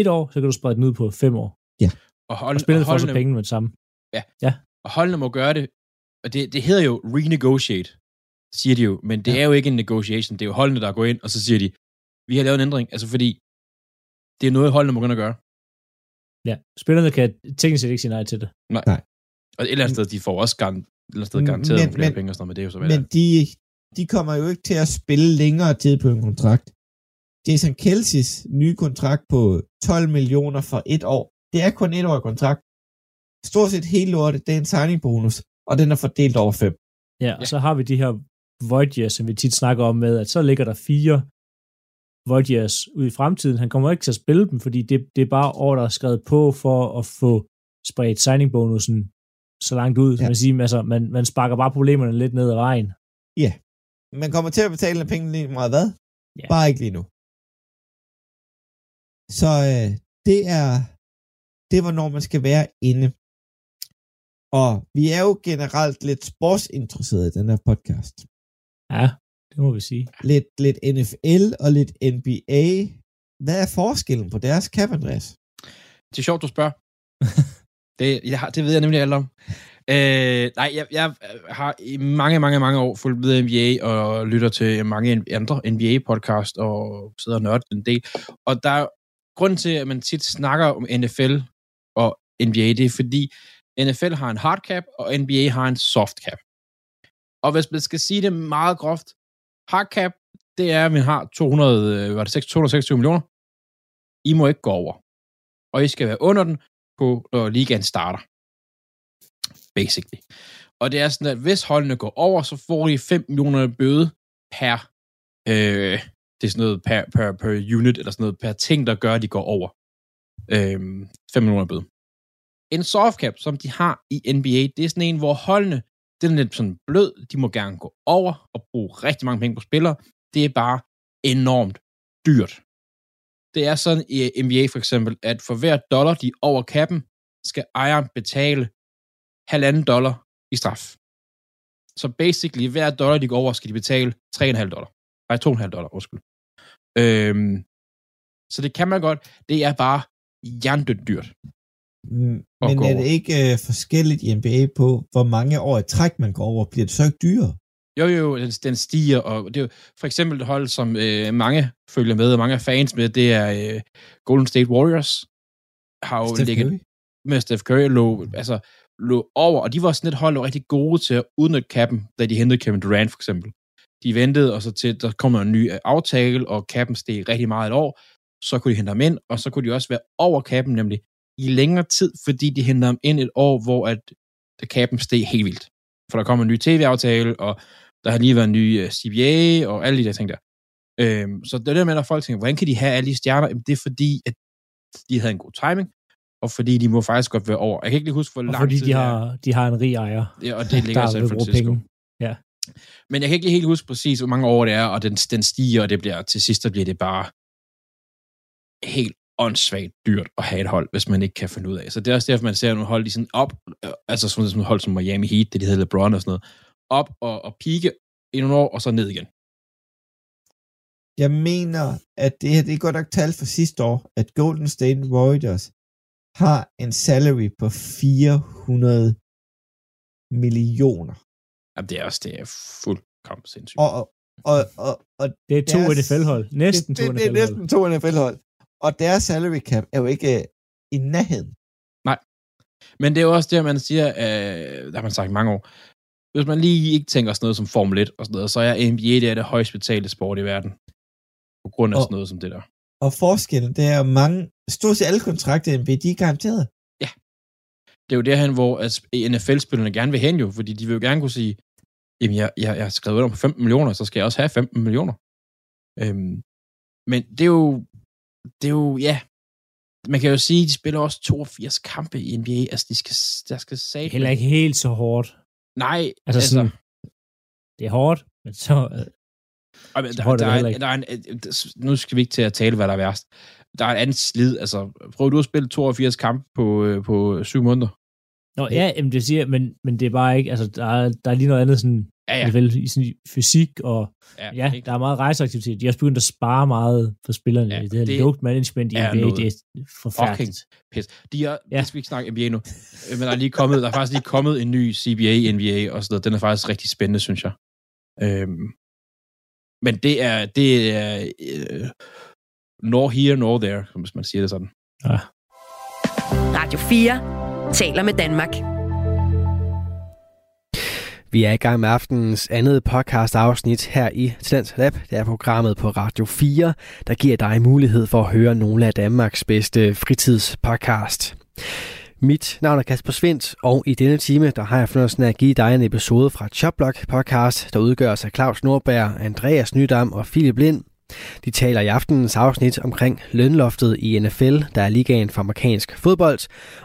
et år, så kan du sprede den ud på fem år. og, hold, Og spillet og får så holdene, penge med det samme. og holdene må gøre det, og det, det hedder jo renegotiate, siger de jo, men det Ja. ja. er jo ikke en negotiation, det er jo holdene, der går ind, og så siger de, vi har lavet en ændring, altså fordi det er noget, holdene må gå ind og gøre. Ja, spillerne kan teknisk set ikke sige nej til det. Og et eller andet sted, de får også garant, et eller andet sted garanteret Men- nogle flere men- penge og sådan noget, men det er jo så, Men det de, de kommer jo ikke til at spille længere tid på en kontrakt. Jason Kelseys nye kontrakt på 12 millioner for et år, det er kun et årig kontrakt. Stort set hele lortet, det er en signing bonus, og den er fordelt over fem. Ja, og så har vi de her void years, som vi tit snakker om med, at så ligger der fire void years ud i fremtiden. Han kommer ikke til at spille dem, fordi det, det er bare år, der er skrevet på for at få spredt signing bonusen så langt ud. Ja. Ja. Man, siger, altså, man, man sparker bare problemerne lidt ned ad vejen. Man kommer til at betale penge lige meget hvad? Ja. Bare ikke lige nu. Så øh, det er det er, hvornår man skal være inde. Og vi er jo generelt lidt sportsinteresserede i den her podcast. Ja, det må vi sige. Lidt, lidt NFL og lidt NBA. Hvad er forskellen på deres cap, Andreas? Det er sjovt, du spørger. det, jeg har, det ved jeg nemlig alt om. Øh, nej, jeg, jeg har i mange, mange, mange år fulgt med NBA og lytter til mange andre NBA-podcast og sidder og nørder en del. Og der er grunden til, at man tit snakker om NFL og NBA, det er fordi NFL har en hard cap, og NBA har en soft cap. Og hvis man skal sige det meget groft, hard cap, det er, at man har 200, øh, var det 6, 226 millioner. I må ikke gå over og I skal være under den, på, når ligaen starter. Basically. Og det er sådan, at hvis holdene går over, så får de 5 millioner bøde per, øh, det er sådan noget per, per, per unit, eller sådan noget per ting, der gør, at de går over. Øh, 5 millioner bøde. En soft cap, som de har i NBA, det er sådan en, hvor holdene, den er lidt sådan blød, de må gerne gå over og bruge rigtig mange penge på spillere. Det er bare enormt dyrt. Det er sådan i NBA for eksempel, at for hver dollar, de er over kappen, skal ejeren betale halvanden dollar i straf. Så basically, hver dollar, de går over, skal de betale 3,5 dollar. Nej, 2,5 dollar, undskyld. Øhm, så det kan man godt. Det er bare jerndødt dyrt. Mm, Men er det ikke øh, forskelligt i NBA på, hvor mange år i træk man går over? Bliver det så ikke dyrere? Jo, jo, den, den stiger, og det er jo for eksempel et hold, som øh, mange følger med, og mange er fans med, det er øh, Golden State Warriors. Har jo Steph ligget, Curry? med Steph Curry lå, altså, lå over, og de var sådan et hold, der var rigtig gode til at udnytte kappen, da de hentede Kevin Durant for eksempel. De ventede, og så til, der kom en ny øh, aftale, og kappen steg rigtig meget et år, så kunne de hente ham ind, og så kunne de også være over kappen, nemlig i længere tid, fordi de hentede ham ind et år, hvor at kappen steg helt vildt. For der kom en ny tv-aftale, og der har lige været en ny uh, CBA, og alle de der ting der. Øhm, så det er det med, at folk tænker, hvordan kan de have alle de stjerner? Jamen, det er fordi, at de havde en god timing, og fordi de må faktisk godt være over. Jeg kan ikke lige huske, hvor lang fordi tid de er. har, de har en rig ejer, Ja, og det ligger i der San Francisco. penge. Men jeg kan ikke lige helt huske præcis, hvor mange år det er, og den, den stiger, og det bliver, til sidst der bliver det bare helt åndssvagt dyrt at have et hold, hvis man ikke kan finde ud af. Så det er også derfor, man ser nogle hold, de sådan op, øh, altså sådan et hold som Miami Heat, det de hedder LeBron og sådan noget, op og, og pike i nogle år, og så ned igen. Jeg mener, at det her, det er godt nok tal for sidste år, at Golden State Warriors har en salary på 400 millioner. Jamen, det er også det er fuldkommen sindssygt. Og, og, og, og, og Det er to deres- NFL-hold. Næsten det, to det, det er NFL-hold. næsten to NFL-hold. Og deres salary cap er jo ikke øh, i nærheden. Men det er jo også det, man siger, øh, der har man sagt i mange år. Hvis man lige ikke tænker sådan noget som Formel 1 og sådan noget, så er NBA det, er det højst betalte sport i verden. På grund af Og- sådan noget som det der. Og forskellen, det er mange, stort set alle kontrakter i NBA, de er garanteret. Det er jo derhen, hvor at NFL-spillerne gerne vil hen jo, fordi de vil jo gerne kunne sige, jamen jeg, jeg, jeg har skrevet under på 15 millioner, så skal jeg også have 15 millioner. Øhm, men det er jo, det er jo, ja, man kan jo sige, de spiller også 82 kampe i NBA, altså de skal, der skal Det sige, er heller ikke helt så hårdt. nej, Altså, sådan, det er hårdt, men så... Øh, men, der, der, er, en- der er en, nu skal vi ikke til at tale, hvad der er værst. Der er et andet slid. Altså, prøv du at spille 82 kampe på, øh, på syv måneder? Nå, ja, jamen, det siger, men, men det er bare ikke, altså, der er, der er lige noget andet sådan, Ja, ja. ja. vel, i sådan fysik, og ja, ikke? der er meget rejseaktivitet. De har også begyndt at spare meget for spillerne. Ja, Ja, det her det load management i NBA, noget det er forfærdeligt. Pis. De er, ja. Ja. Skal vi ikke snakke NBA nu. Øh, Men der er lige kommet, der er faktisk lige kommet en ny CBA, NBA og sådan noget. Den er faktisk rigtig spændende, synes jeg. Øhm, men det er, det er øh, nor here, nor there, hvis man siger det sådan. Ja. Radio 4 taler med Danmark. Vi er i gang med aftenens andet podcast afsnit her i Talents Lab. Det er programmet på Radio 4, der giver dig mulighed for at høre nogle af Danmarks bedste fritidspodcast. Mit navn er Kasper Svendt, og i denne time der har jeg fornøjelsen af at give dig en episode fra Choplock podcast, der udgøres af Claus Nordberg, Andreas Nydam og Philip Lind. De taler i aftenens afsnit omkring lønloftet i NFL, der er ligaen for amerikansk fodbold,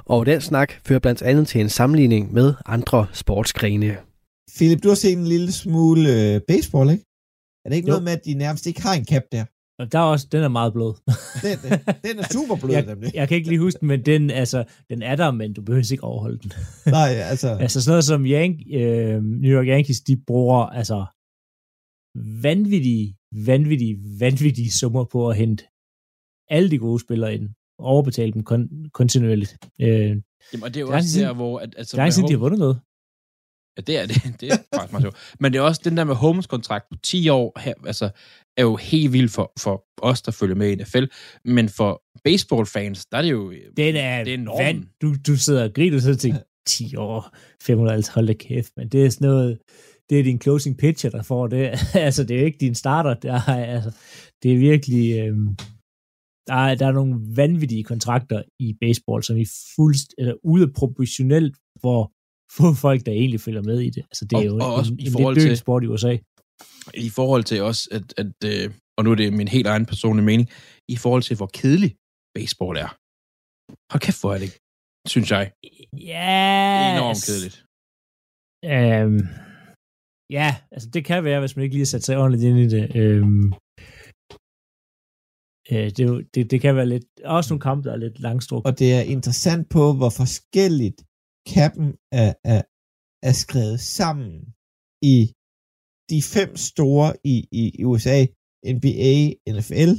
og den snak fører blandt andet til en sammenligning med andre sportsgrene. Philip, du har set en lille smule øh, baseball, ikke? Er det ikke Jo. noget med, at de nærmest ikke har en cap der? Og der er også, den er meget blød. Den, den, den er super blød, jeg, nemlig. jeg kan ikke lige huske den, men den, altså, den er der, men du behøver ikke overholde den. Nej, altså... Altså sådan noget som Yank, øh, New York Yankees, de bruger altså vanvittige, vanvittige, vanvittige summer på at hente alle de gode spillere ind, og overbetale dem kon- kontinuerligt. Øh, Jamen, og det er jo Det er også sådan- der, hvor... At, altså, der er siden, de har vundet noget. Ja, det er det. Det er faktisk meget sjovt. Men det er også den der med Holmes kontrakt på 10 år, her, altså, er jo helt vildt for, for os, der følger med i NFL. Men for baseball-fans, der er det jo... Den er, det er normen. vand. Du, du sidder og griner, og så tænker 10 år, 550, hold da kæft, men det er sådan noget, det er din closing pitcher, der får det. altså, det er jo ikke din starter, der er, altså, det er virkelig, øhm, der, er, der er nogle vanvittige kontrakter i baseball, som er fuldst, eller ude proportionelt, hvor få folk, der egentlig følger med i det. Altså, det er Og- jo og også en, i en forhold lidt død til- sport i USA. I forhold til også, at, at øh, og nu er det min helt egen personlige mening, i forhold til, hvor kedelig baseball er. Hold kæft, hvor er det, synes jeg, Ja, enormt kedeligt. Øhm, ja, altså det kan være, hvis man ikke lige har sat sig ordentligt ind i det. Øhm, øh, det, det, det kan være lidt, også nogle kampe, der er lidt langstrukne. Og det er interessant på, hvor forskelligt kappen er, er, er skrevet sammen i de fem store i, i, i USA, NBA, NFL,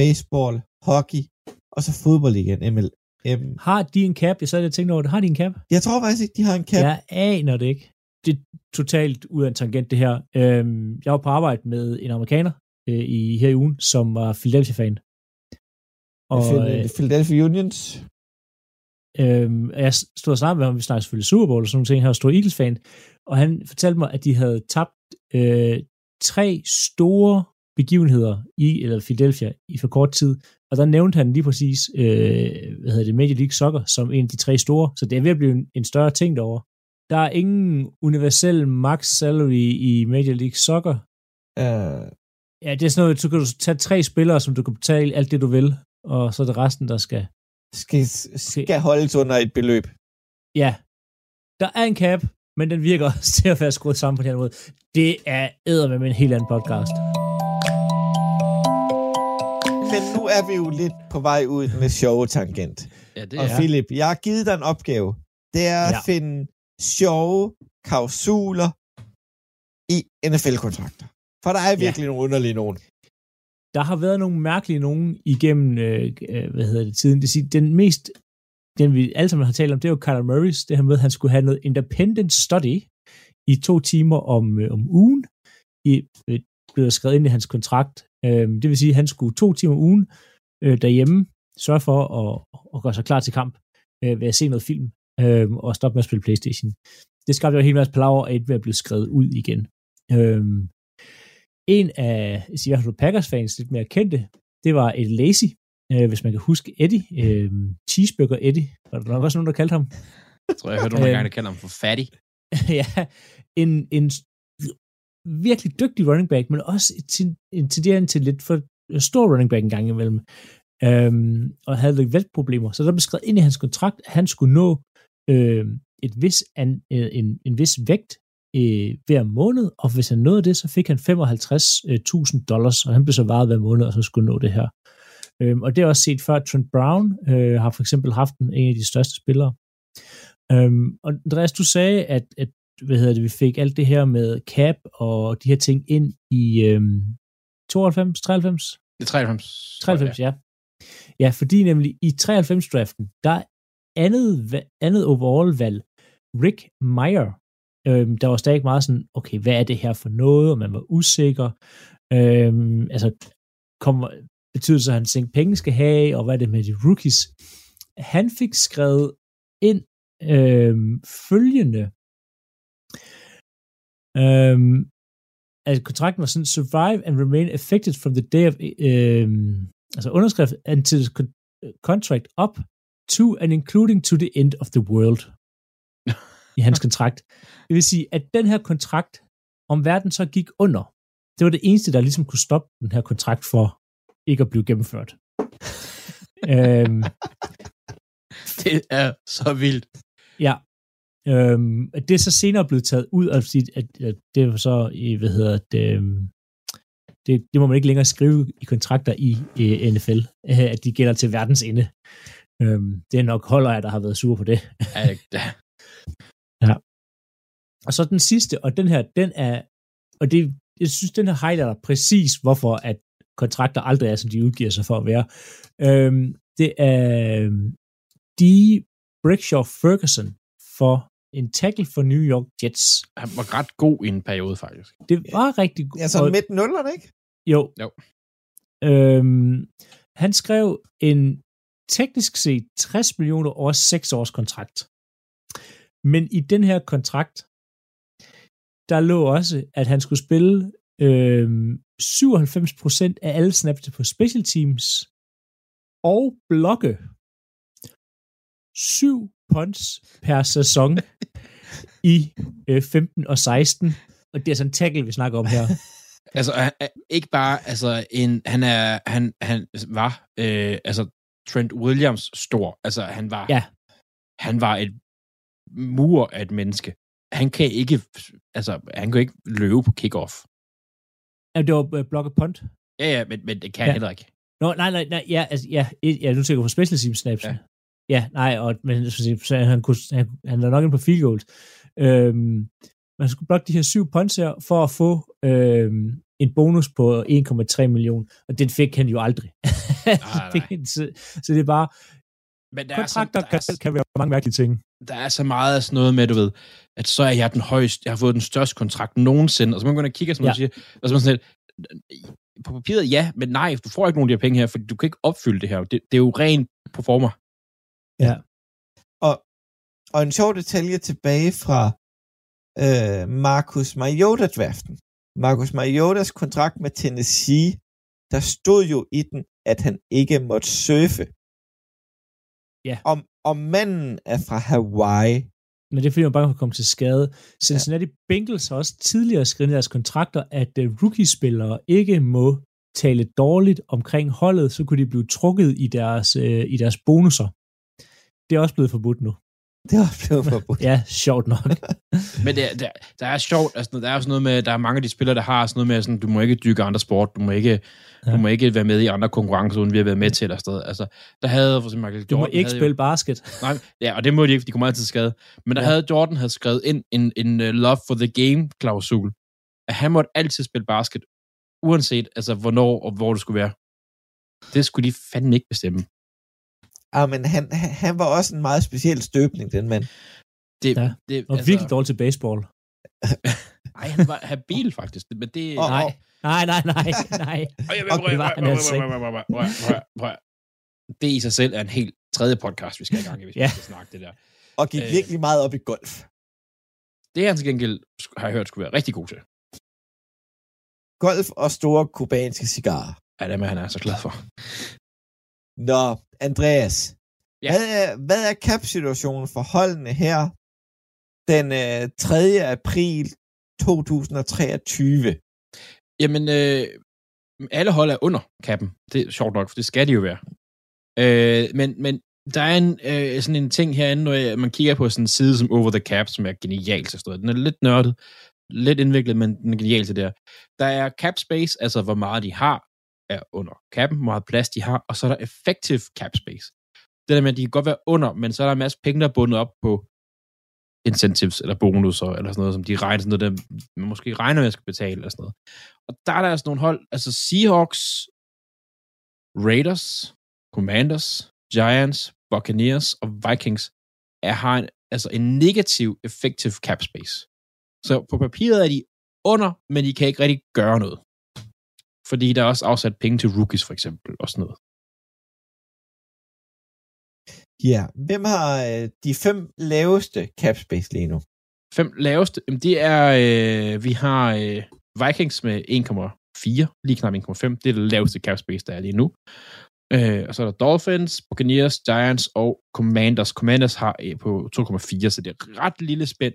baseball, hockey, og så fodboldligaen, MLM. Har de en cap? Jeg sad lige og tænkte over det. Har de en cap? Jeg tror faktisk ikke, de har en cap. Jeg aner det ikke. Det er totalt ud af en tangent, det her. Øhm, jeg var på arbejde med en amerikaner øh, i, her i ugen, som var Philadelphia-fan. Og, Og, øh, Philadelphia Unions. Øhm, jeg stod og snakkede med ham, vi snakkede selvfølgelig Super Bowl og sådan nogle ting, han var stor Eagles-fan, og han fortalte mig, at de havde tabt øh, tre store begivenheder i eller Philadelphia i for kort tid, og der nævnte han lige præcis, øh, hvad hedder det, Major League Soccer som en af de tre store, så det er ved at blive en, en større ting derovre. Der er ingen universel max salary i Major League Soccer. Uh, Ja, det er sådan noget, så kan du tage tre spillere, som du kan betale alt det, du vil, og så er det resten, der skal skal, skal holdes under et beløb. Ja, der er en cap, men den virker også til at være skruet sammen på den her måde. Det er æder med en helt anden podcast. Men nu er vi jo lidt på vej ud lidt sjove tangent. Ja, det Og er. Philip, jeg har givet dig en opgave. Det er at Ja. finde sjove klausuler i NFL-kontrakter. For der er virkelig ja. nogle underlige nogen. Der har været nogle mærkelige nogen igennem, øh, øh, hvad hedder det, tiden. Det siger, den mest, den vi alle sammen har talt om, det er jo Kyler Murray's, det her med, at han skulle have noget independent study i to timer om, øh, om ugen. I, øh, blev der skrevet ind i hans kontrakt. Øh, det vil sige, at han skulle to timer om ugen øh, derhjemme sørge for at, at gøre sig klar til kamp øh, ved at se noget film øh, og stoppe med at spille Playstation. Det skabte jo en hel masse palaver af ved at blive skrevet ud igen. Øh, en af i hvert fald Packers fans lidt mere kendte, det var et Lazy, øh, hvis man kan huske Eddie, øh, Cheeseburger Eddie, var der nok også nogen, der kaldte ham? Jeg tror, jeg hørte nogle gange, der kalder ham for fatty. ja, en, en virkelig dygtig running back, men også til, en til lidt for stor running back en gang imellem. Øhm, og havde lidt vægtproblemer. Så der blev skrevet ind i hans kontrakt, at han skulle nå øh, et vis an, øh, en, en vis vægt øh, hver måned, og hvis han nåede det, så fik han 55.000 dollars, og han blev så varet hver måned, og så skulle nå det her. Øhm, og det er også set før, Trent Brown øh, har for eksempel haft en, en af de største spillere. Øhm, og Andreas, du sagde, at, at hvad hedder det, vi fik alt det her med cap og de her ting ind i øhm, 92, 93? Det er 93. 93, ja. Ja, fordi nemlig i 93-draften, der andet, andet overall-valg, Rick Meyer, øhm, der var stadig meget sådan, okay, hvad er det her for noget, og man var usikker. Øhm, altså, kommer, betyder det så, at han tænkte, penge skal have, og hvad er det med de rookies? Han fik skrevet ind øhm, følgende, øhm, at kontrakten var sådan, survive and remain affected from the day of, øhm, altså underskrift until contract up to and including to the end of the world i hans kontrakt. Det vil sige, at den her kontrakt, om verden så gik under, det var det eneste, der ligesom kunne stoppe den her kontrakt for ikke at blive gennemført. øhm, det er så vildt. Ja. Øhm, det er så senere blevet taget ud, og at, at, det var så, hvad hedder det, øhm, det, det må man ikke længere skrive i kontrakter i, i NFL, øh, at de gælder til verdens ende. Øhm, det er nok holder der har været sur på det. ja. ja. Og så den sidste, og den her, den er, og det, jeg synes, den her highlighter præcis, hvorfor at kontrakter aldrig er, som de udgiver sig for at være. Øhm, det er øhm, de Brickshaw Ferguson for en tackle for New York Jets. Han var ret god i en periode, faktisk. Det var rigtig god. Ja, så midt nullerne, ikke? Jo. jo. Øhm, han skrev en teknisk set 60 millioner over 6 års kontrakt. Men i den her kontrakt, der lå også, at han skulle spille øh, 97% af alle snaps på special teams og blokke 7 punts per sæson i øh, 15 og 16. Og det er sådan en tackle, vi snakker om her. altså, ikke bare, altså, en, han er, han, han var, øh, altså, Trent Williams stor. Altså, han var, ja. han var et mur af et menneske. Han kan ikke, altså, han kan ikke løbe på kickoff. Ja, det var øh, blokke punt. Ja, ja, men, men det kan ja. heller ikke. Nå, nej, nej, nej, ja, altså, ja, ja, nu tænker på special team snaps. Ja. ja, nej, og, men så han, kunne, han, han er nok inde på field goals. Øhm, man skulle blokke de her syv punts her, for at få øhm, en bonus på 1,3 millioner, og den fik han jo aldrig. Nej, nej. så, så det er bare, men der kontrakter er så, der kan, kan være mange mærkelige ting. Der er så meget af sådan noget med, du ved, at så er jeg den højeste, jeg har fået den største kontrakt nogensinde, og så man går ind og kigger, som ja. du siger, og så man sådan lidt, på papiret ja, men nej, du får ikke nogen af de her penge her, for du kan ikke opfylde det her. Det, det er jo ren performer. Ja. Og, og en sjov detalje tilbage fra øh, Marcus Mariota-draften. Marcus Mariotas kontrakt med Tennessee, der stod jo i den, at han ikke måtte surfe. Ja. Om, om manden er fra Hawaii. Men det er fordi, man bare kan komme til skade. Cincinnati ja. Bengals har også tidligere skrevet i deres kontrakter, at uh, rookie-spillere ikke må tale dårligt omkring holdet, så kunne de blive trukket i deres, uh, i deres bonusser. Det er også blevet forbudt nu. Det er også blevet forbudt. ja, sjovt nok. Men det, der, der er sjovt, altså, der er også noget med, der er mange af de spillere, der har sådan noget med, sådan, du må ikke dykke andre sport, du må ikke, ja. du må ikke være med i andre konkurrencer, uden vi har været med til eller sted. Altså, der havde for eksempel Michael Du må ikke spille jo, basket. Nej, ja, og det må de ikke, for de kommer altid til skade. Men der ja. havde Jordan havde skrevet ind en, en uh, love for the game klausul at han måtte altid spille basket, uanset altså, hvornår og hvor det skulle være. Det skulle de fandme ikke bestemme. Ah, men han, han, han var også en meget speciel støbning, den mand. Det, Ja, det, Og altså, virkelig dårligt til baseball. Nej, han var habil faktisk. Men det... Og- Nej, nej, nej, nej, nej. Og jeg Og det var han altså ikke. Det i sig selv er en helt tredje podcast, vi skal i gang i, hvis Ja. vi skal snakke det der. Og gik Øh. virkelig meget op i golf. Det er han til gengæld, har jeg hørt, skulle være rigtig god til. Golf og store kubanske cigarer. Ja, det er med, han er så glad for. Nå, Andreas. Ja. Hvad er, hvad er cap-situationen for holdene her den øh, 3. april 2023? Jamen, øh, alle hold er under kappen. Det er sjovt nok, for det skal de jo være. Øh, men, men der er en, øh, sådan en ting herinde, når jeg- man kigger på sådan en side som Over the Cap, som er genialt til. Den er lidt nørdet, lidt indviklet, men den er genial til det her. Der er cap space, altså hvor meget de har, er under cappen, hvor meget plads de har, og så er der effective cap space. Det der med, at de kan godt være under, men så er der en masse penge, der er bundet op på incentives eller bonusser, eller sådan noget, som de regner sådan noget, der man måske regner med at skal betale, eller sådan noget. Og der er der altså nogle hold, altså Seahawks, Raiders, Commanders, Giants, Buccaneers og Vikings er, har en, altså en negativ effective cap space. Så på papiret er de under, men de kan ikke rigtig gøre noget. Fordi der er også afsat penge til rookies, for eksempel, og sådan noget. Ja, hvem har øh, de fem laveste cap space lige nu? Fem laveste, jamen, det er, øh, vi har øh, Vikings med 1,4, lige knap 1,5. Det er det laveste cap space, der er lige nu. Øh, og så er der Dolphins, Buccaneers, Giants og Commanders. Commanders har øh, på 2,4, så det er ret lille spænd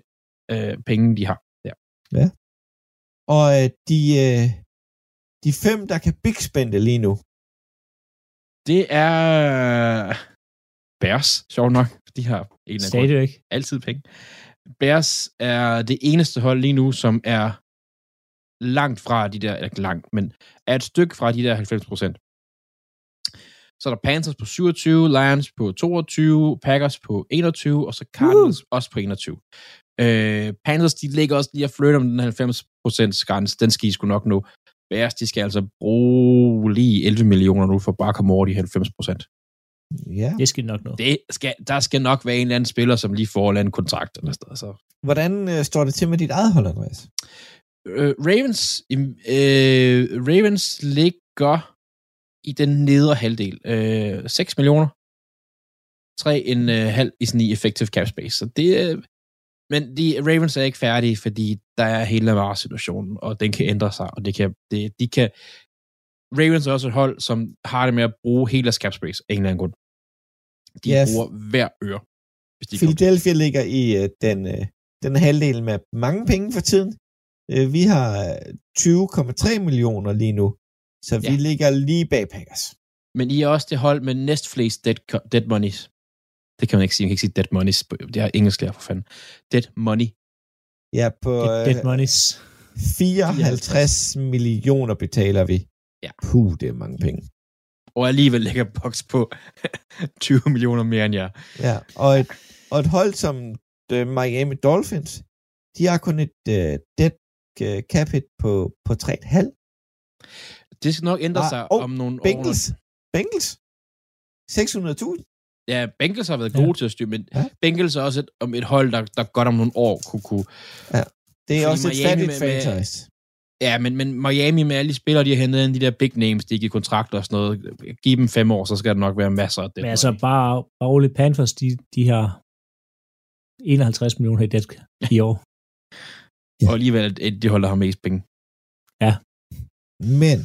øh, penge, de har der. Og øh, de, øh, de fem, der kan big spende lige nu. Det er Bears, sjovt nok. De har en eller anden grund Stadigvæk. altid penge. Bears er det eneste hold lige nu, som er langt fra de der, ikke langt, men er et stykke fra de der 90 procent. Så er der Panthers på 27, Lions på 22, Packers på 21, og så Cardinals uh. også på 21. Øh, Panthers, de ligger også lige at flytte om den 90 procents grænse. Den skal I sgu nok nå. Bears, de skal altså bruge lige 11 millioner nu for bare at komme over de 90 procent. Ja. Det skal nok nå. Det skal, der skal nok være en eller anden spiller, som lige får en eller anden kontrakt eller noget. Så Hvordan øh, står det til med dit eget hold, Andreas? øh, Ravens, øh, Ravens ligger i den nedre halvdel. Øh, 6 millioner. 3 en øh, halv i sådan i effective cap space. Så det øh, men de, Ravens er ikke færdige, fordi der er hele Lamar-situationen, og den kan ændre sig, og det kan, det, de kan, Ravens er også et hold, som har det med at bruge hele deres cap space af en eller anden grund. De Yes. bruger hver øre, hvis de kommer. Philadelphia ligger i øh, den, øh, den halvdel med mange penge for tiden. Øh, vi har øh, 20,3 millioner lige nu, så vi Ja. ligger lige bag Packers. Men I er også det hold med næst flest dead, dead monies. Det kan man ikke sige. Man kan ikke sige dead monies. på- Det er engelsk lærer for fanden. Dead money. Ja, på Dead, dead øh, monies. 54 millioner betaler vi. Ja. Puh, det er mange penge. Og alligevel ligger Box på 20 millioner mere end jer. Ja, og et, og et hold som the Miami Dolphins, de har kun et uh, dead cap hit på, på 3,5. Det skal nok ændre Ah, sig og om nogle Bengals, år. Bengals, 600.000. Ja, Bengals har været Ja. gode til at styre, men Ja. ja. Bengals er også et, om et hold, der, der godt om nogle år kunne... kunne Det er Fordi også et Miami fattigt med- med- franchise. ja, men, men Miami med alle de spillere, de har hentet ind, de der big names, de giver kontrakter og sådan noget. Giv dem fem år, så skal der nok være masser af det. Men altså, bare, bare roligt Panthers, de, de har 51 millioner i det i år. Og alligevel er det de hold, der har mest penge. Men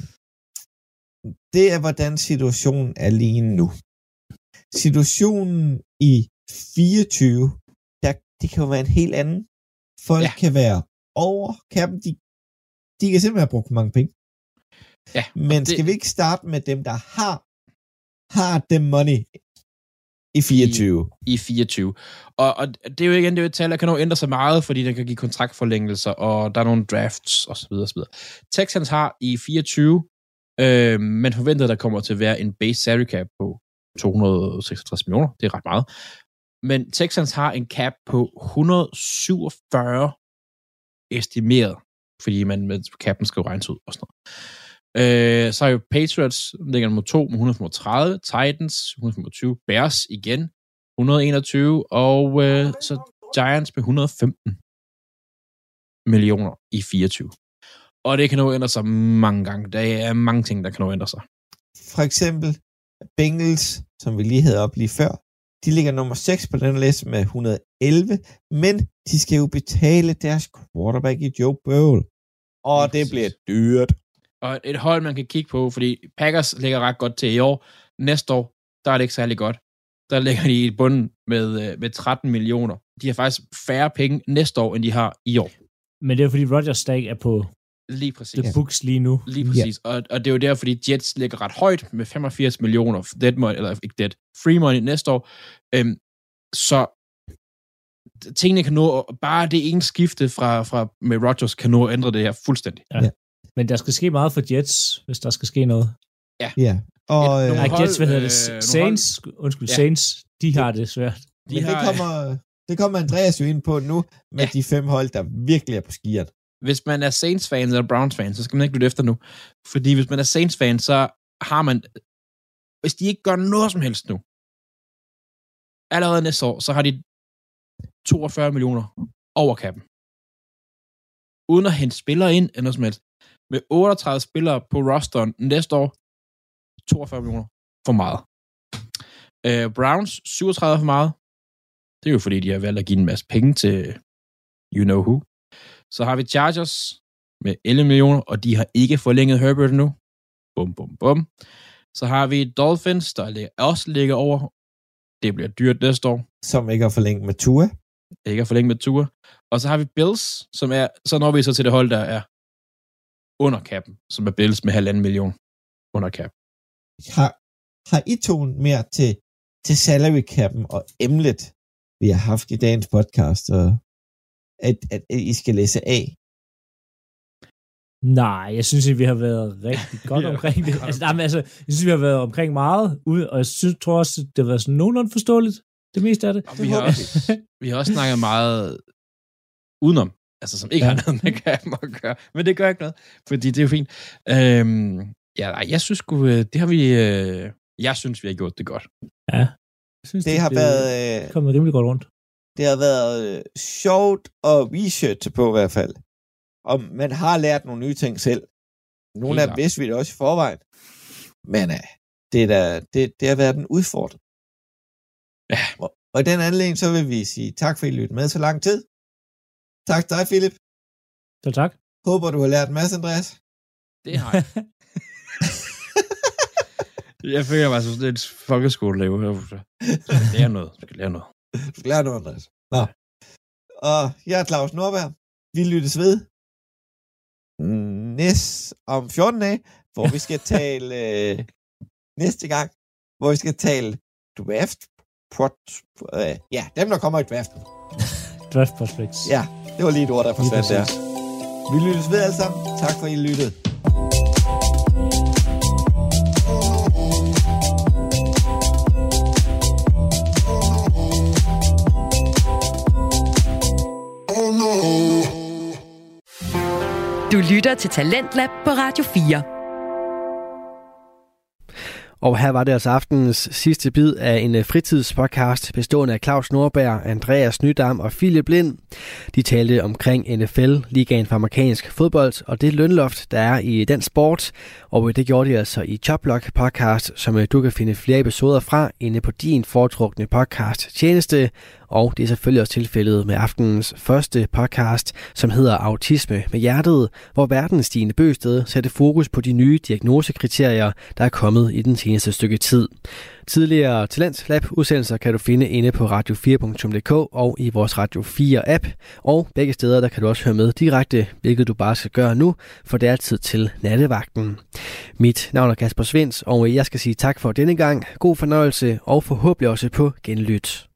det er, hvordan situationen er lige nu. Situationen i 24, der, det kan jo være en helt anden. Folk ja. Kan være over kappen. De, de kan simpelthen have brugt mange penge. Ja, Men det- skal vi ikke starte med dem, der har, har the money i 24? i 24. Og, og det er jo igen det er et tal, der kan nå ændre sig meget, fordi den kan give kontraktforlængelser, og der er nogle drafts osv. osv. Texans har i 24, øh, man forventer, der kommer til at være en base salary cap på 266 millioner. Det er ret meget. Men Texans har en cap på 147 estimeret fordi man med cappen skal jo regnes ud og sådan noget. Øh, så har jo Patriots, ligger nummer 2 med 135, Titans 125, Bears igen 121, og øh, så Giants med 115 millioner i 24. Og det kan nu ændre sig mange gange. Der er mange ting, der kan nu ændre sig. For eksempel Bengals, som vi lige havde op lige før, de ligger nummer 6 på den liste med 111, men de skal jo betale deres quarterback i Joe Burrow. Og det bliver dyrt. Og et hold, man kan kigge på, fordi Packers ligger ret godt til i år. Næste år, der er det ikke særlig godt. Der ligger de i bunden med, øh, med 13 millioner. De har faktisk færre penge næste år, end de har i år. Men det er fordi Rodgers stadig er på Lige præcis. the books lige nu. Lige præcis. Ja. Og, og det er jo der, fordi Jets ligger ret højt med 85 millioner dead money, eller ikke dead, free money næste år. Øhm, så tingene kan nå, bare det ene skifte fra, fra med Rodgers kan nå at ændre det her fuldstændig. Ja. Men der skal ske meget for Jets, hvis der skal ske noget. Ja. Og, Et- øh, nogle Nej, hold, Jets, hvad hedder det? øh, Saints, undskyld, Ja. Saints, de har det svært. De men har, det kommer, det kommer Andreas jo ind på nu, med Ja. de fem hold, der virkelig er på skiert hvis man er Saints-fan eller Browns-fan, så skal man ikke lytte efter nu. Fordi hvis man er Saints-fan, så har man... Hvis de ikke gør noget som helst nu, allerede næste år, så har de 42 millioner over kappen. Uden at hente spillere ind, eller noget som helst. Med 38 spillere på rosteren næste år, 42 millioner for meget. Uh, Browns, 37 for meget. Det er jo fordi, de har valgt at give en masse penge til you know who. Så har vi Chargers med 11 millioner, og de har ikke forlænget Herbert nu. Bum, bum, bum. Så har vi Dolphins, der også ligger over. Det bliver dyrt næste år. Som ikke har forlænget med Tua. Ikke at forlænge med Tua. Og så har vi Bills, som er, så når vi så til det hold, der er under kappen, som er Bills med halvanden million under cap. Har, har I to mere til, til salary cap'en og emnet, vi har haft i dagens podcast, og at, at, at I skal læse af? Nej, jeg synes, at vi har været rigtig godt Ja. omkring det. Altså, nej, men altså, jeg synes, vi har været omkring meget, ud, og jeg synes, tror også, det har været sådan nogenlunde forståeligt, det meste af det. Og vi har, også, vi har også snakket meget udenom, altså som ikke Ja. har noget med kappen at gøre. Men det gør ikke noget, fordi det er jo fint. Øhm, ja, nej, jeg synes sgu, øh, det har vi, øh, jeg synes, vi har gjort det godt. Ja. Jeg synes, Det har blev været, øh, kommet rimelig godt rundt. Det har været øh, sjovt at research på i hvert fald. Og man har lært nogle nye ting selv. Nogle af dem vidste vi da også i forvejen. Men øh, det, er da, det, det har været en udfordring. Ja. Og, og i den anledning, så vil vi sige tak, for at I lyttede med så lang tid. Tak til dig, Philip. Så tak. Håber, du har lært en masse, Andreas. Det har jeg. jeg føler mig som sådan et folkeskoleelev. Jeg skal lære noget. Jeg skal lære noget. Du skal lære noget, Andreas. Nå. Og jeg er Claus Nordberg. Vi lyttes ved næst om 14 dage, hvor vi skal tale øh, næste gang, hvor vi skal tale draft. Prot, øh, ja, dem der kommer i draften. Draft prospects. Ja, det var lige et ord, der forsvandt der. Vi lyttes ved alle sammen. Tak for, at I lyttede. Du lytter til Talentlab på Radio 4. Og her var det altså aftenens sidste bid af en øh, fritidspodcast bestående af Claus Nordberg, Andreas Nydam og Philip Lind. De talte omkring NFL, ligaen for amerikansk fodbold, og det lønloft, der er i den sport. Og øh, det gjorde de altså i Choplock podcast, som øh, du kan finde flere episoder fra inde på din foretrukne podcast tjeneste. Og det er selvfølgelig også tilfældet med aftenens første podcast, som hedder Autisme med hjertet, hvor verdens Stine Bøsted sætter fokus på de nye diagnosekriterier, der er kommet i den seneste stykke tid. Tidligere Talent Lab udsendelser kan du finde inde på radio4.dk og i vores Radio 4 app, og begge steder der kan du også høre med direkte, hvilket du bare skal gøre nu, for det er tid til nattevagten. Mit navn er Kasper Svens, og jeg skal sige tak for denne gang. God fornøjelse og forhåbentlig også på genlyt.